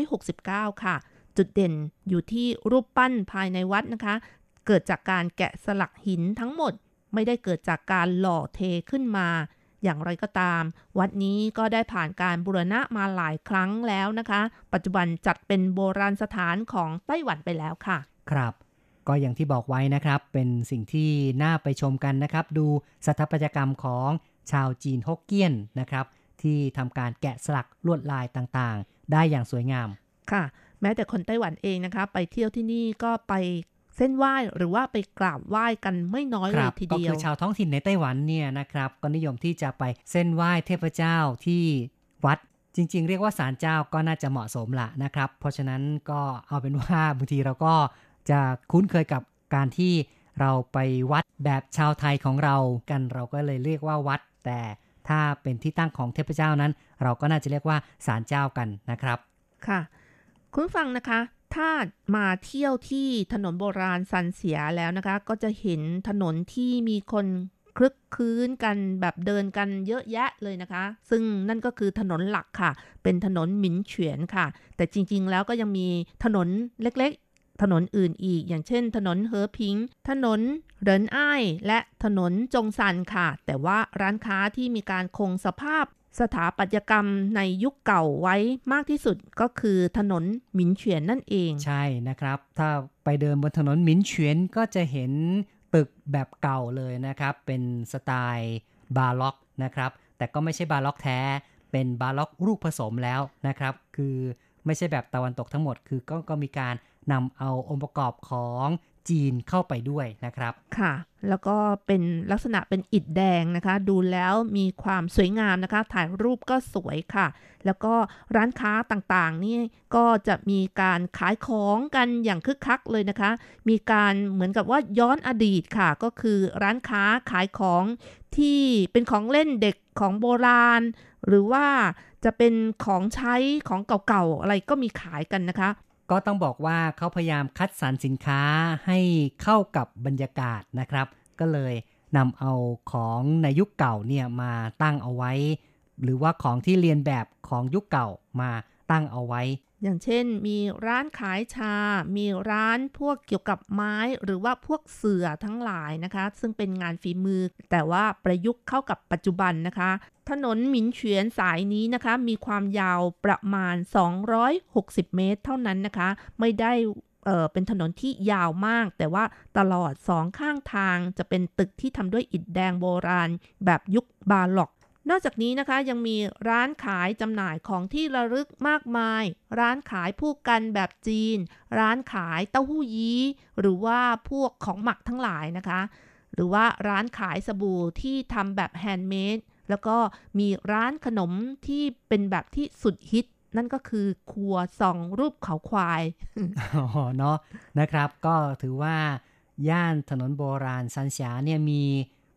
1769 ค่ะ จุดเด่นอยู่ที่รูปปั้นภายในวัดนะคะ เกิดจากการแกะสลักหินทั้งหมด ไม่ได้เกิดจากการหล่อเทขึ้นมา อย่างไรก็ตาม วัดนี้ก็ได้ผ่านการบูรณะมาหลายครั้งแล้วนะคะ ปัจจุบันจัดเป็นโบราณสถานของไต้หวันไปแล้วค่ะ ครับ ก็อย่างที่บอกไว้นะครับ เป็นสิ่งที่น่าไปชมกันนะครับ ดูสถาปัตยกรรมของชาวจีนฮกเกี้ยนนะครับ ที่ทำการแกะสลักลวดลายต่างๆ ได้อย่างสวยงามค่ะ แม้แต่คนไต้หวันเองนะคะ ไปเที่ยวที่นี่ก็ไปเส้นไหว้หรือว่าไปกราบไหว้กันไม่น้อยเลยทีเดียวก็คือชาวท้องถิ่นในไต้หวันเนี่ยนะครับก็นิยมที่จะไปเส้นไหว้เทพเจ้าที่วัดจริง ๆ เรียกว่าศาลเจ้าก็น่าจะเหมาะสมละนะครับ เพราะฉะนั้นก็เอาเป็นว่าบางทีเราก็ จะคุ้นเคยกับการที่เราไปวัดแบบชาวไทยของเรากันเราก็เลยเรียกว่าวัด แต่ถ้าเป็นที่ตั้งของเทพเจ้านั้น เราก็น่าจะเรียกว่าศาลเจ้ากันนะครับ ค่ะ คุณฟังนะคะ ถ้ามาเที่ยวที่ถนนโบราณซันเสียแล้วนะคะ ก็จะเห็นถนนที่มีคนคลึกคื้นกันแบบเดินกันเยอะแยะเลยนะคะ ซึ่งนั่นก็คือถนนหลักค่ะ เป็นถนนหมินเฉียนค่ะ แต่จริงๆแล้วก็ยังมีถนนเล็กๆ ถนนอื่นอีก อย่างเช่น ถนนเฮอพิง ถนนเรินอ้าย และถนนจงซันค่ะ แต่ว่าร้านค้าที่มีการคงสภาพสถาปัตยกรรมในยุคเก่าไว้มากที่สุดก็คือถนนหมินเฉียนนั่นเอง ใช่นะครับ ถ้าไปเดินบนถนนหมินเฉียนก็จะเห็นตึกแบบเก่าเลยนะครับ เป็นสไตล์บาล็อกนะครับ แต่ก็ไม่ใช่บาล็อกแท้ เป็นบาล็อกรูปผสมแล้วนะครับ คือไม่ใช่แบบตะวันตกทั้งหมด คือก็ก็มีการ นำเอาองค์ประกอบของจีนเข้าไปด้วยนะครับ ค่ะ แล้วก็เป็นลักษณะเป็นอิฐแดงนะคะ ดูแล้วมีความสวยงามนะคะ ถ่ายรูปก็สวยค่ะ แล้วก็ร้านค้าต่างๆ นี่ก็จะมีการขายของกันอย่างคึกคักเลยนะคะ มีการเหมือนกับว่าย้อนอดีตค่ะ ก็คือร้านค้าขายของที่เป็นของเล่นเด็กของโบราณ หรือว่าจะเป็นของใช้ของเก่าๆอะไรก็มีขายกันนะคะ ก็ต้องบอกว่าเขาพยายามคัดสรรสินค้าให้เข้ากับบรรยากาศนะครับ ก็เลยนำเอาของในยุคเก่าเนี่ยมาตั้งเอาไว้ หรือว่าของที่เรียนแบบของยุคเก่ามาตั้งเอาไว้ อย่างเช่น มีร้านขายชา มีร้านพวกเกี่ยวกับไม้หรือว่าพวกเสื่อทั้งหลายนะคะ ซึ่งเป็นงานฝีมือ แต่ว่าประยุกต์เข้ากับปัจจุบันนะคะ ถนนหมินเฉียนสายนี้นะคะ มีความยาวประมาณ 260 เมตร เท่านั้นนะคะ ไม่ได้เเป็นถนนที่ยาวมาก แต่ว่าตลอดสองข้างทางจะเป็นตึกที่ทำด้วยอิฐแดงโบราณ แบบยุคบาล็อก นอกจากนี้นะคะยังมีร้านขายจำหน่ายของที่ระลึกมากมาย ร้านขายพู่กันแบบจีน ร้านขายเต้าหู้ยี้ หรือว่าพวกของหมักทั้งหลายนะคะ หรือว่าร้านขายสบู่ที่ทำแบบ handmade แล้วก็มีร้านขนมที่เป็นแบบที่สุดฮิต นั่นก็คือครัวซองต์รูปเขาควายอ๋อเนาะนะครับ ก็ถือว่าย่านถนนโบราณซานเสียเนี่ยมี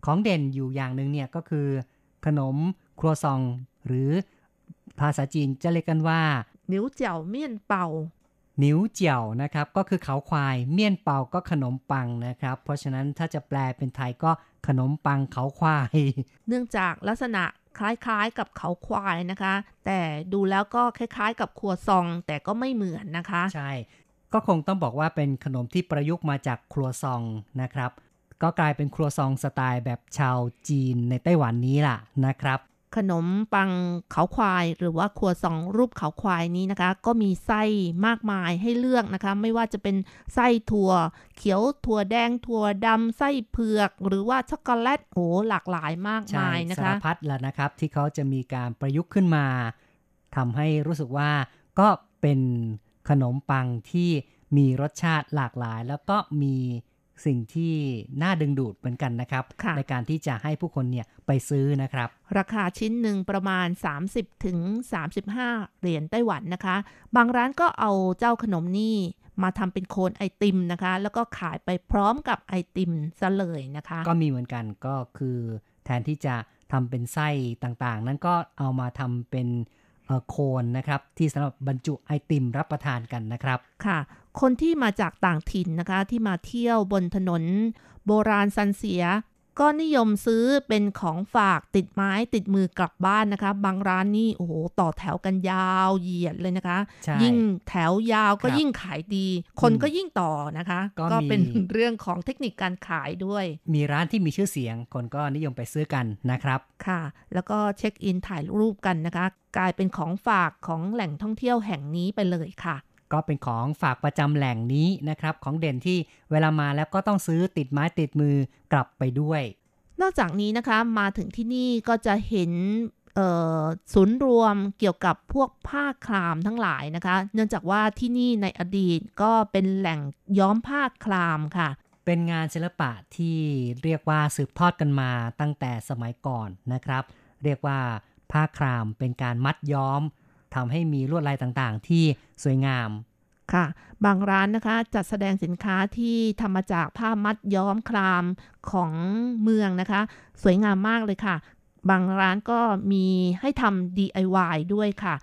ของเด่นอยู่อย่างหนึ่งเนี่ยก็คือ ขนม ครัวซอง หรือภาษาจีนจะเรียกกันว่านิ้วเจียวเมี่ยนเป่านิ้วเจียวนะครับ ก็คือเขาควายเมี่ยนเปาก็ขนมปังนะครับ เพราะฉะนั้นถ้าจะแปลเป็นไทยก็ขนมปังเขาควาย เนื่องจากลักษณะคล้ายๆกับเขาควายนะคะ แต่ดูแล้วก็คล้ายๆ กับครัวซองแต่ก็ไม่เหมือนนะคะ ใช่ ก็คงต้องบอกว่าเป็นขนมที่ประยุกต์มาจากครัวซองนะครับ ก็กลายเป็นครัวซองสไตล์แบบชาวจีนในไต้หวันนี้ล่ะนะครับ ขนมปังเขาควาย หรือว่าครัวซองรูปเขาควายนี้นะคะ ก็มีไส้มากมายให้เลือกนะคะ ไม่ว่าจะเป็นไส้ถั่ว เขียวถั่วแดงถั่วดำไส้เผือก หรือว่าช็อกโกแลตโอ้หลากหลายมากใช่มายนะสารคะพัดแล้วนะครับ ที่เขาจะมีการประยุกต์ขึ้นมาทำให้รู้สึกว่าก็เป็นขนมปังที่มีรสชาติหลากหลาย แล้วก็มี สิ่งที่น่าดึงดูดเหมือนกันนะครับค่ะในการที่จะให้ผู้คนเนี่ยไปซื้อนะครับ ราคาชิ้นหนึ่งประมาณ 30ถึง35 เหรียญไต้หวันนะคะ บางร้านก็เอาเจ้าขนมนี่มาทำเป็นโคนไอติมนะคะ แล้วก็ขายไปพร้อมกับไอติมซะเลยนะคะ ก็มีเหมือนกันก็คือแทนที่จะทำเป็นไส้ต่างๆ นั้นก็เอามาทำเป็นเอ่อ โคนนะครับ ที่สำหรับบรรจุไอติมรับประทานกันนะครับค่ะคนที่มาจากต่างถิ่นนะคะที่มาเที่ยวบนถนน โบราณซันเสีย ก็นิยมซื้อเป็นของฝากติดไม้ติดมือกลับบ้านนะคะ บางร้านนี่โอ้โหต่อแถวกันยาวเหยียดเลยนะคะใช่ยิ่งแถวยาวก็ครับยิ่งขายดี คนก็ยิ่งต่อนะคะ ก็ก็มีเป็นเรื่องของเทคนิคการขายด้วย มีร้านที่มีชื่อเสียง คนก็นิยมไปซื้อกันนะครับค่ะ แล้วก็เช็คอินถ่ายรูปกันนะคะ กลายเป็นของฝากของแหล่งท่องเที่ยวแห่งนี้ไปเลยค่ะ ก็เป็นของฝากประจำแหล่งนี้นะครับ ของเด่นที่เวลามาแล้วก็ต้องซื้อติดไม้ติดมือกลับไปด้วย นอกจากนี้นะคะมาถึงที่นี่ก็จะเห็นศูนย์รวมเกี่ยวกับพวกผ้าคลามทั้งหลายนะคะ เนื่องจากว่าที่นี่ในอดีตก็เป็นแหล่งย้อมผ้าคลามค่ะ เป็นงานศิลปะที่เรียกว่าสืบทอดกันมาตั้งแต่สมัยก่อนนะครับ เรียกว่าผ้าครามเป็นการมัดย้อม ทำให้มีลวดลายต่างๆ ที่สวยงามค่ะ บางร้านนะคะจัดแสดงสินค้าที่ทำมาจากผ้ามัดย้อมครามของเมืองนะคะ สวยงามมากเลยค่ะ บางร้านก็มีให้ทำ DIY ด้วยค่ะ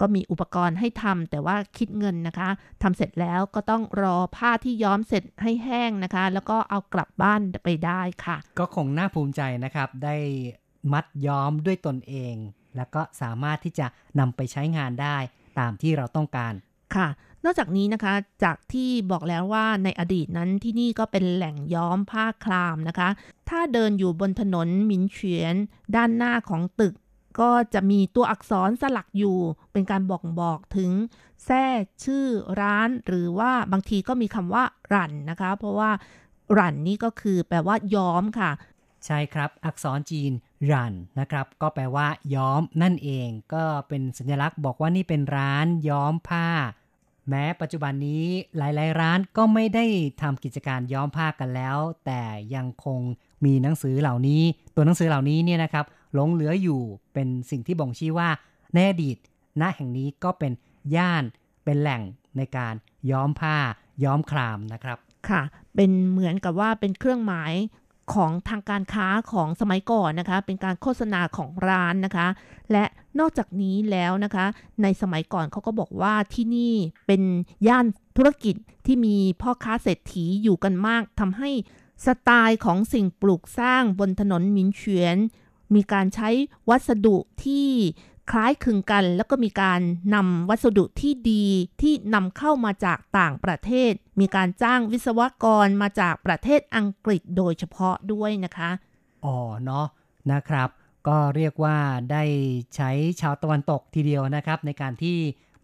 ก็มีอุปกรณ์ให้ทำแต่ว่าคิดเงินนะคะทำเสร็จแล้วก็ต้องรอผ้าที่ย้อมเสร็จให้แห้งนะคะ แล้วก็เอากลับบ้านไปได้ค่ะ ก็คงน่าภูมิใจนะครับ ได้มัดย้อมด้วยตนเอง แล้วก็สามารถที่จะนำไปใช้งานได้ตามที่เราต้องการค่ะ นอกจากนี้นะคะ จากที่บอกแล้วว่าในอดีตนั้นที่นี่ก็เป็นแหล่งย้อมผ้าคลามนะคะ ถ้าเดินอยู่บนถนนหมินเฉียน ด้านหน้าของตึก ก็จะมีตัวอักษรสลักอยู่ เป็นการบอกบอกถึงแท้ชื่อร้าน หรือว่าบางทีก็มีคำว่า รันนะคะ เพราะว่ารันนี่ก็คือแปลว่าย้อมค่ะ ใช่ครับ อักษรจีนรันนะครับ ก็แปลว่าย้อมนั่นเอง ก็เป็นสัญลักษณ์บอกว่านี่เป็นร้านย้อมผ้า แม้ปัจจุบันนี้หลาย ๆ ร้านก็ไม่ได้ทำกิจการย้อมผ้ากันแล้ว แต่ยังคงมีหนังสือเหล่านี้ ตัวหนังสือเหล่านี้เนี่ยนะครับ หลงเหลืออยู่เป็นสิ่งที่บ่งชี้ว่าในอดีตณแห่งนี้ก็เป็นย่านเป็นแหล่งในการย้อมผ้าย้อมครามนะครับ ค่ะ เป็นเหมือนกับว่าเป็นเครื่องหมาย ของทางการค้าของสมัยก่อนนะคะ เป็นการโฆษณาของร้านนะคะ และนอกจากนี้แล้วนะคะ ในสมัยก่อนเขาก็บอกว่าที่นี่เป็นย่านธุรกิจที่มีพ่อค้าเศรษฐีอยู่กันมากทำให้สไตล์ของสิ่งปลูกสร้างบนถนนมินเฉียนมีการใช้วัสดุที่ คล้ายคลึงกัน แล้วก็มีการนำวัสดุที่ดีที่นำเข้ามาจากต่างประเทศ มีการจ้างวิศวกรมาจากประเทศอังกฤษโดยเฉพาะด้วยนะคะ อ๋อเนาะนะครับ ก็เรียกว่าได้ใช้ชาวตะวันตกทีเดียวนะครับ ในการที่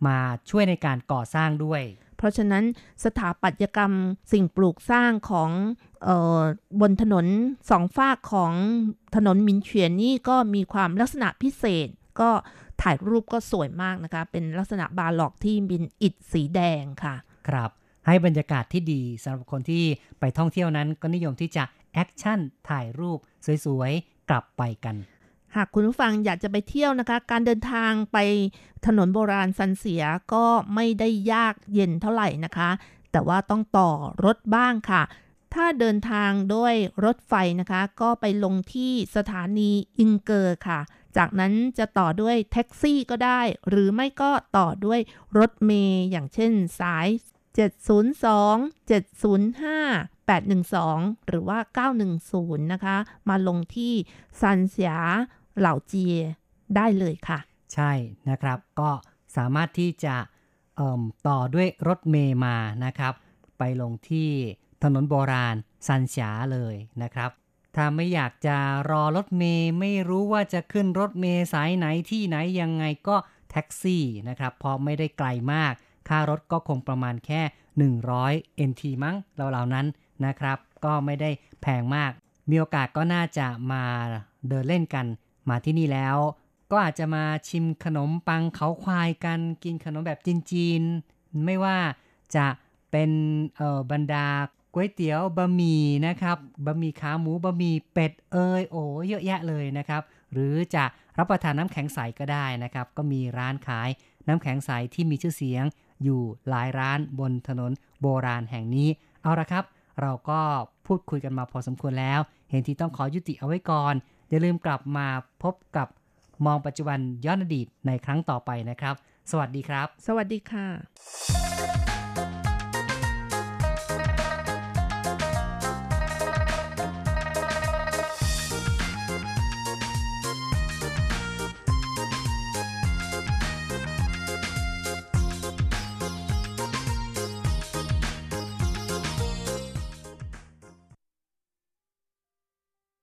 มาช่วยในการก่อสร้างด้วย เพราะฉะนั้นสถาปัตยกรรมสิ่งปลูกสร้างของออบนถนนสองฟากของถนนหมินเฉวียนนี่ก็มีความลักษณะพิเศษ ก็ถ่ายรูปก็สวยมากนะคะ เป็นลักษณะบาร์ล็อกที่บินอิฐสีแดงค่ะ ครับ ให้บรรยากาศที่ดีสำหรับคนที่ไปท่องเที่ยวนั้นก็นิยมที่จะ action ถ่ายรูปสวยๆ กลับไปกันหากคุณผู้ฟังอยากจะไปเที่ยวนะคะ การเดินทางไปถนนโบราณซันเสียก็ไม่ได้ยากเย็นเท่าไหร่นะคะ แต่ว่าต้องต่อรถบ้างค่ะ ถ้าเดินทางด้วยรถไฟนะคะ ก็ไปลงที่สถานีอิงเกอร์ค่ะ จากนั้นจะต่อด้วยแท็กซี่ก็ได้ หรือไม่ก็ต่อด้วยรถเมย์อย่างเช่นสาย 702 705 812 หรือว่า 910 นะคะ มาลงที่ซันเสียเหล่าเจียได้เลยค่ะ ใช่นะครับ ก็สามารถที่จะต่อด้วยรถเมย์มานะครับ ไปลงที่ถนนโบราณซันเสียเลยนะครับ ถ้าไม่อยากจะรอรถเมย์ไม่รู้ว่าจะขึ้นรถเมย์สายไหนที่ไหนยังไงก็แท็กซี่นะครับเพราะไม่ได้ไกลมาก ค่ารถก็คงประมาณแค่ 100 NT มั้งเหล่าๆนั้นนะครับ ก็ไม่ได้แพงมาก มีโอกาสก็น่าจะมาเดินเล่นกันมาที่นี่แล้ว ก็อาจจะมาชิมขนมปังเขาควายกันกินขนมแบบจีนๆไม่ว่าจะเป็นบรรดา ก๋วยเตี๋ยวบะหมี่นะครับบะหมี่ขาหมูบะหมี่เป็ดเอยโอ้เยอะแยะเลยนะครับ หรือจะรับประทานน้ำแข็งใสก็ได้นะครับ ก็มีร้านขายน้ำแข็งใสที่มีชื่อเสียง อยู่หลายร้านบนถนนโบราณแห่งนี้ เอาละครับ เราก็พูดคุยกันมาพอสมควรแล้ว เห็นที่ต้องขอยุติเอาไว้ก่อน อย่าลืมกลับมาพบกับมองปัจจุบันย้อนอดีตในครั้งต่อไปนะครับ สวัสดีครับ สวัสดีค่ะ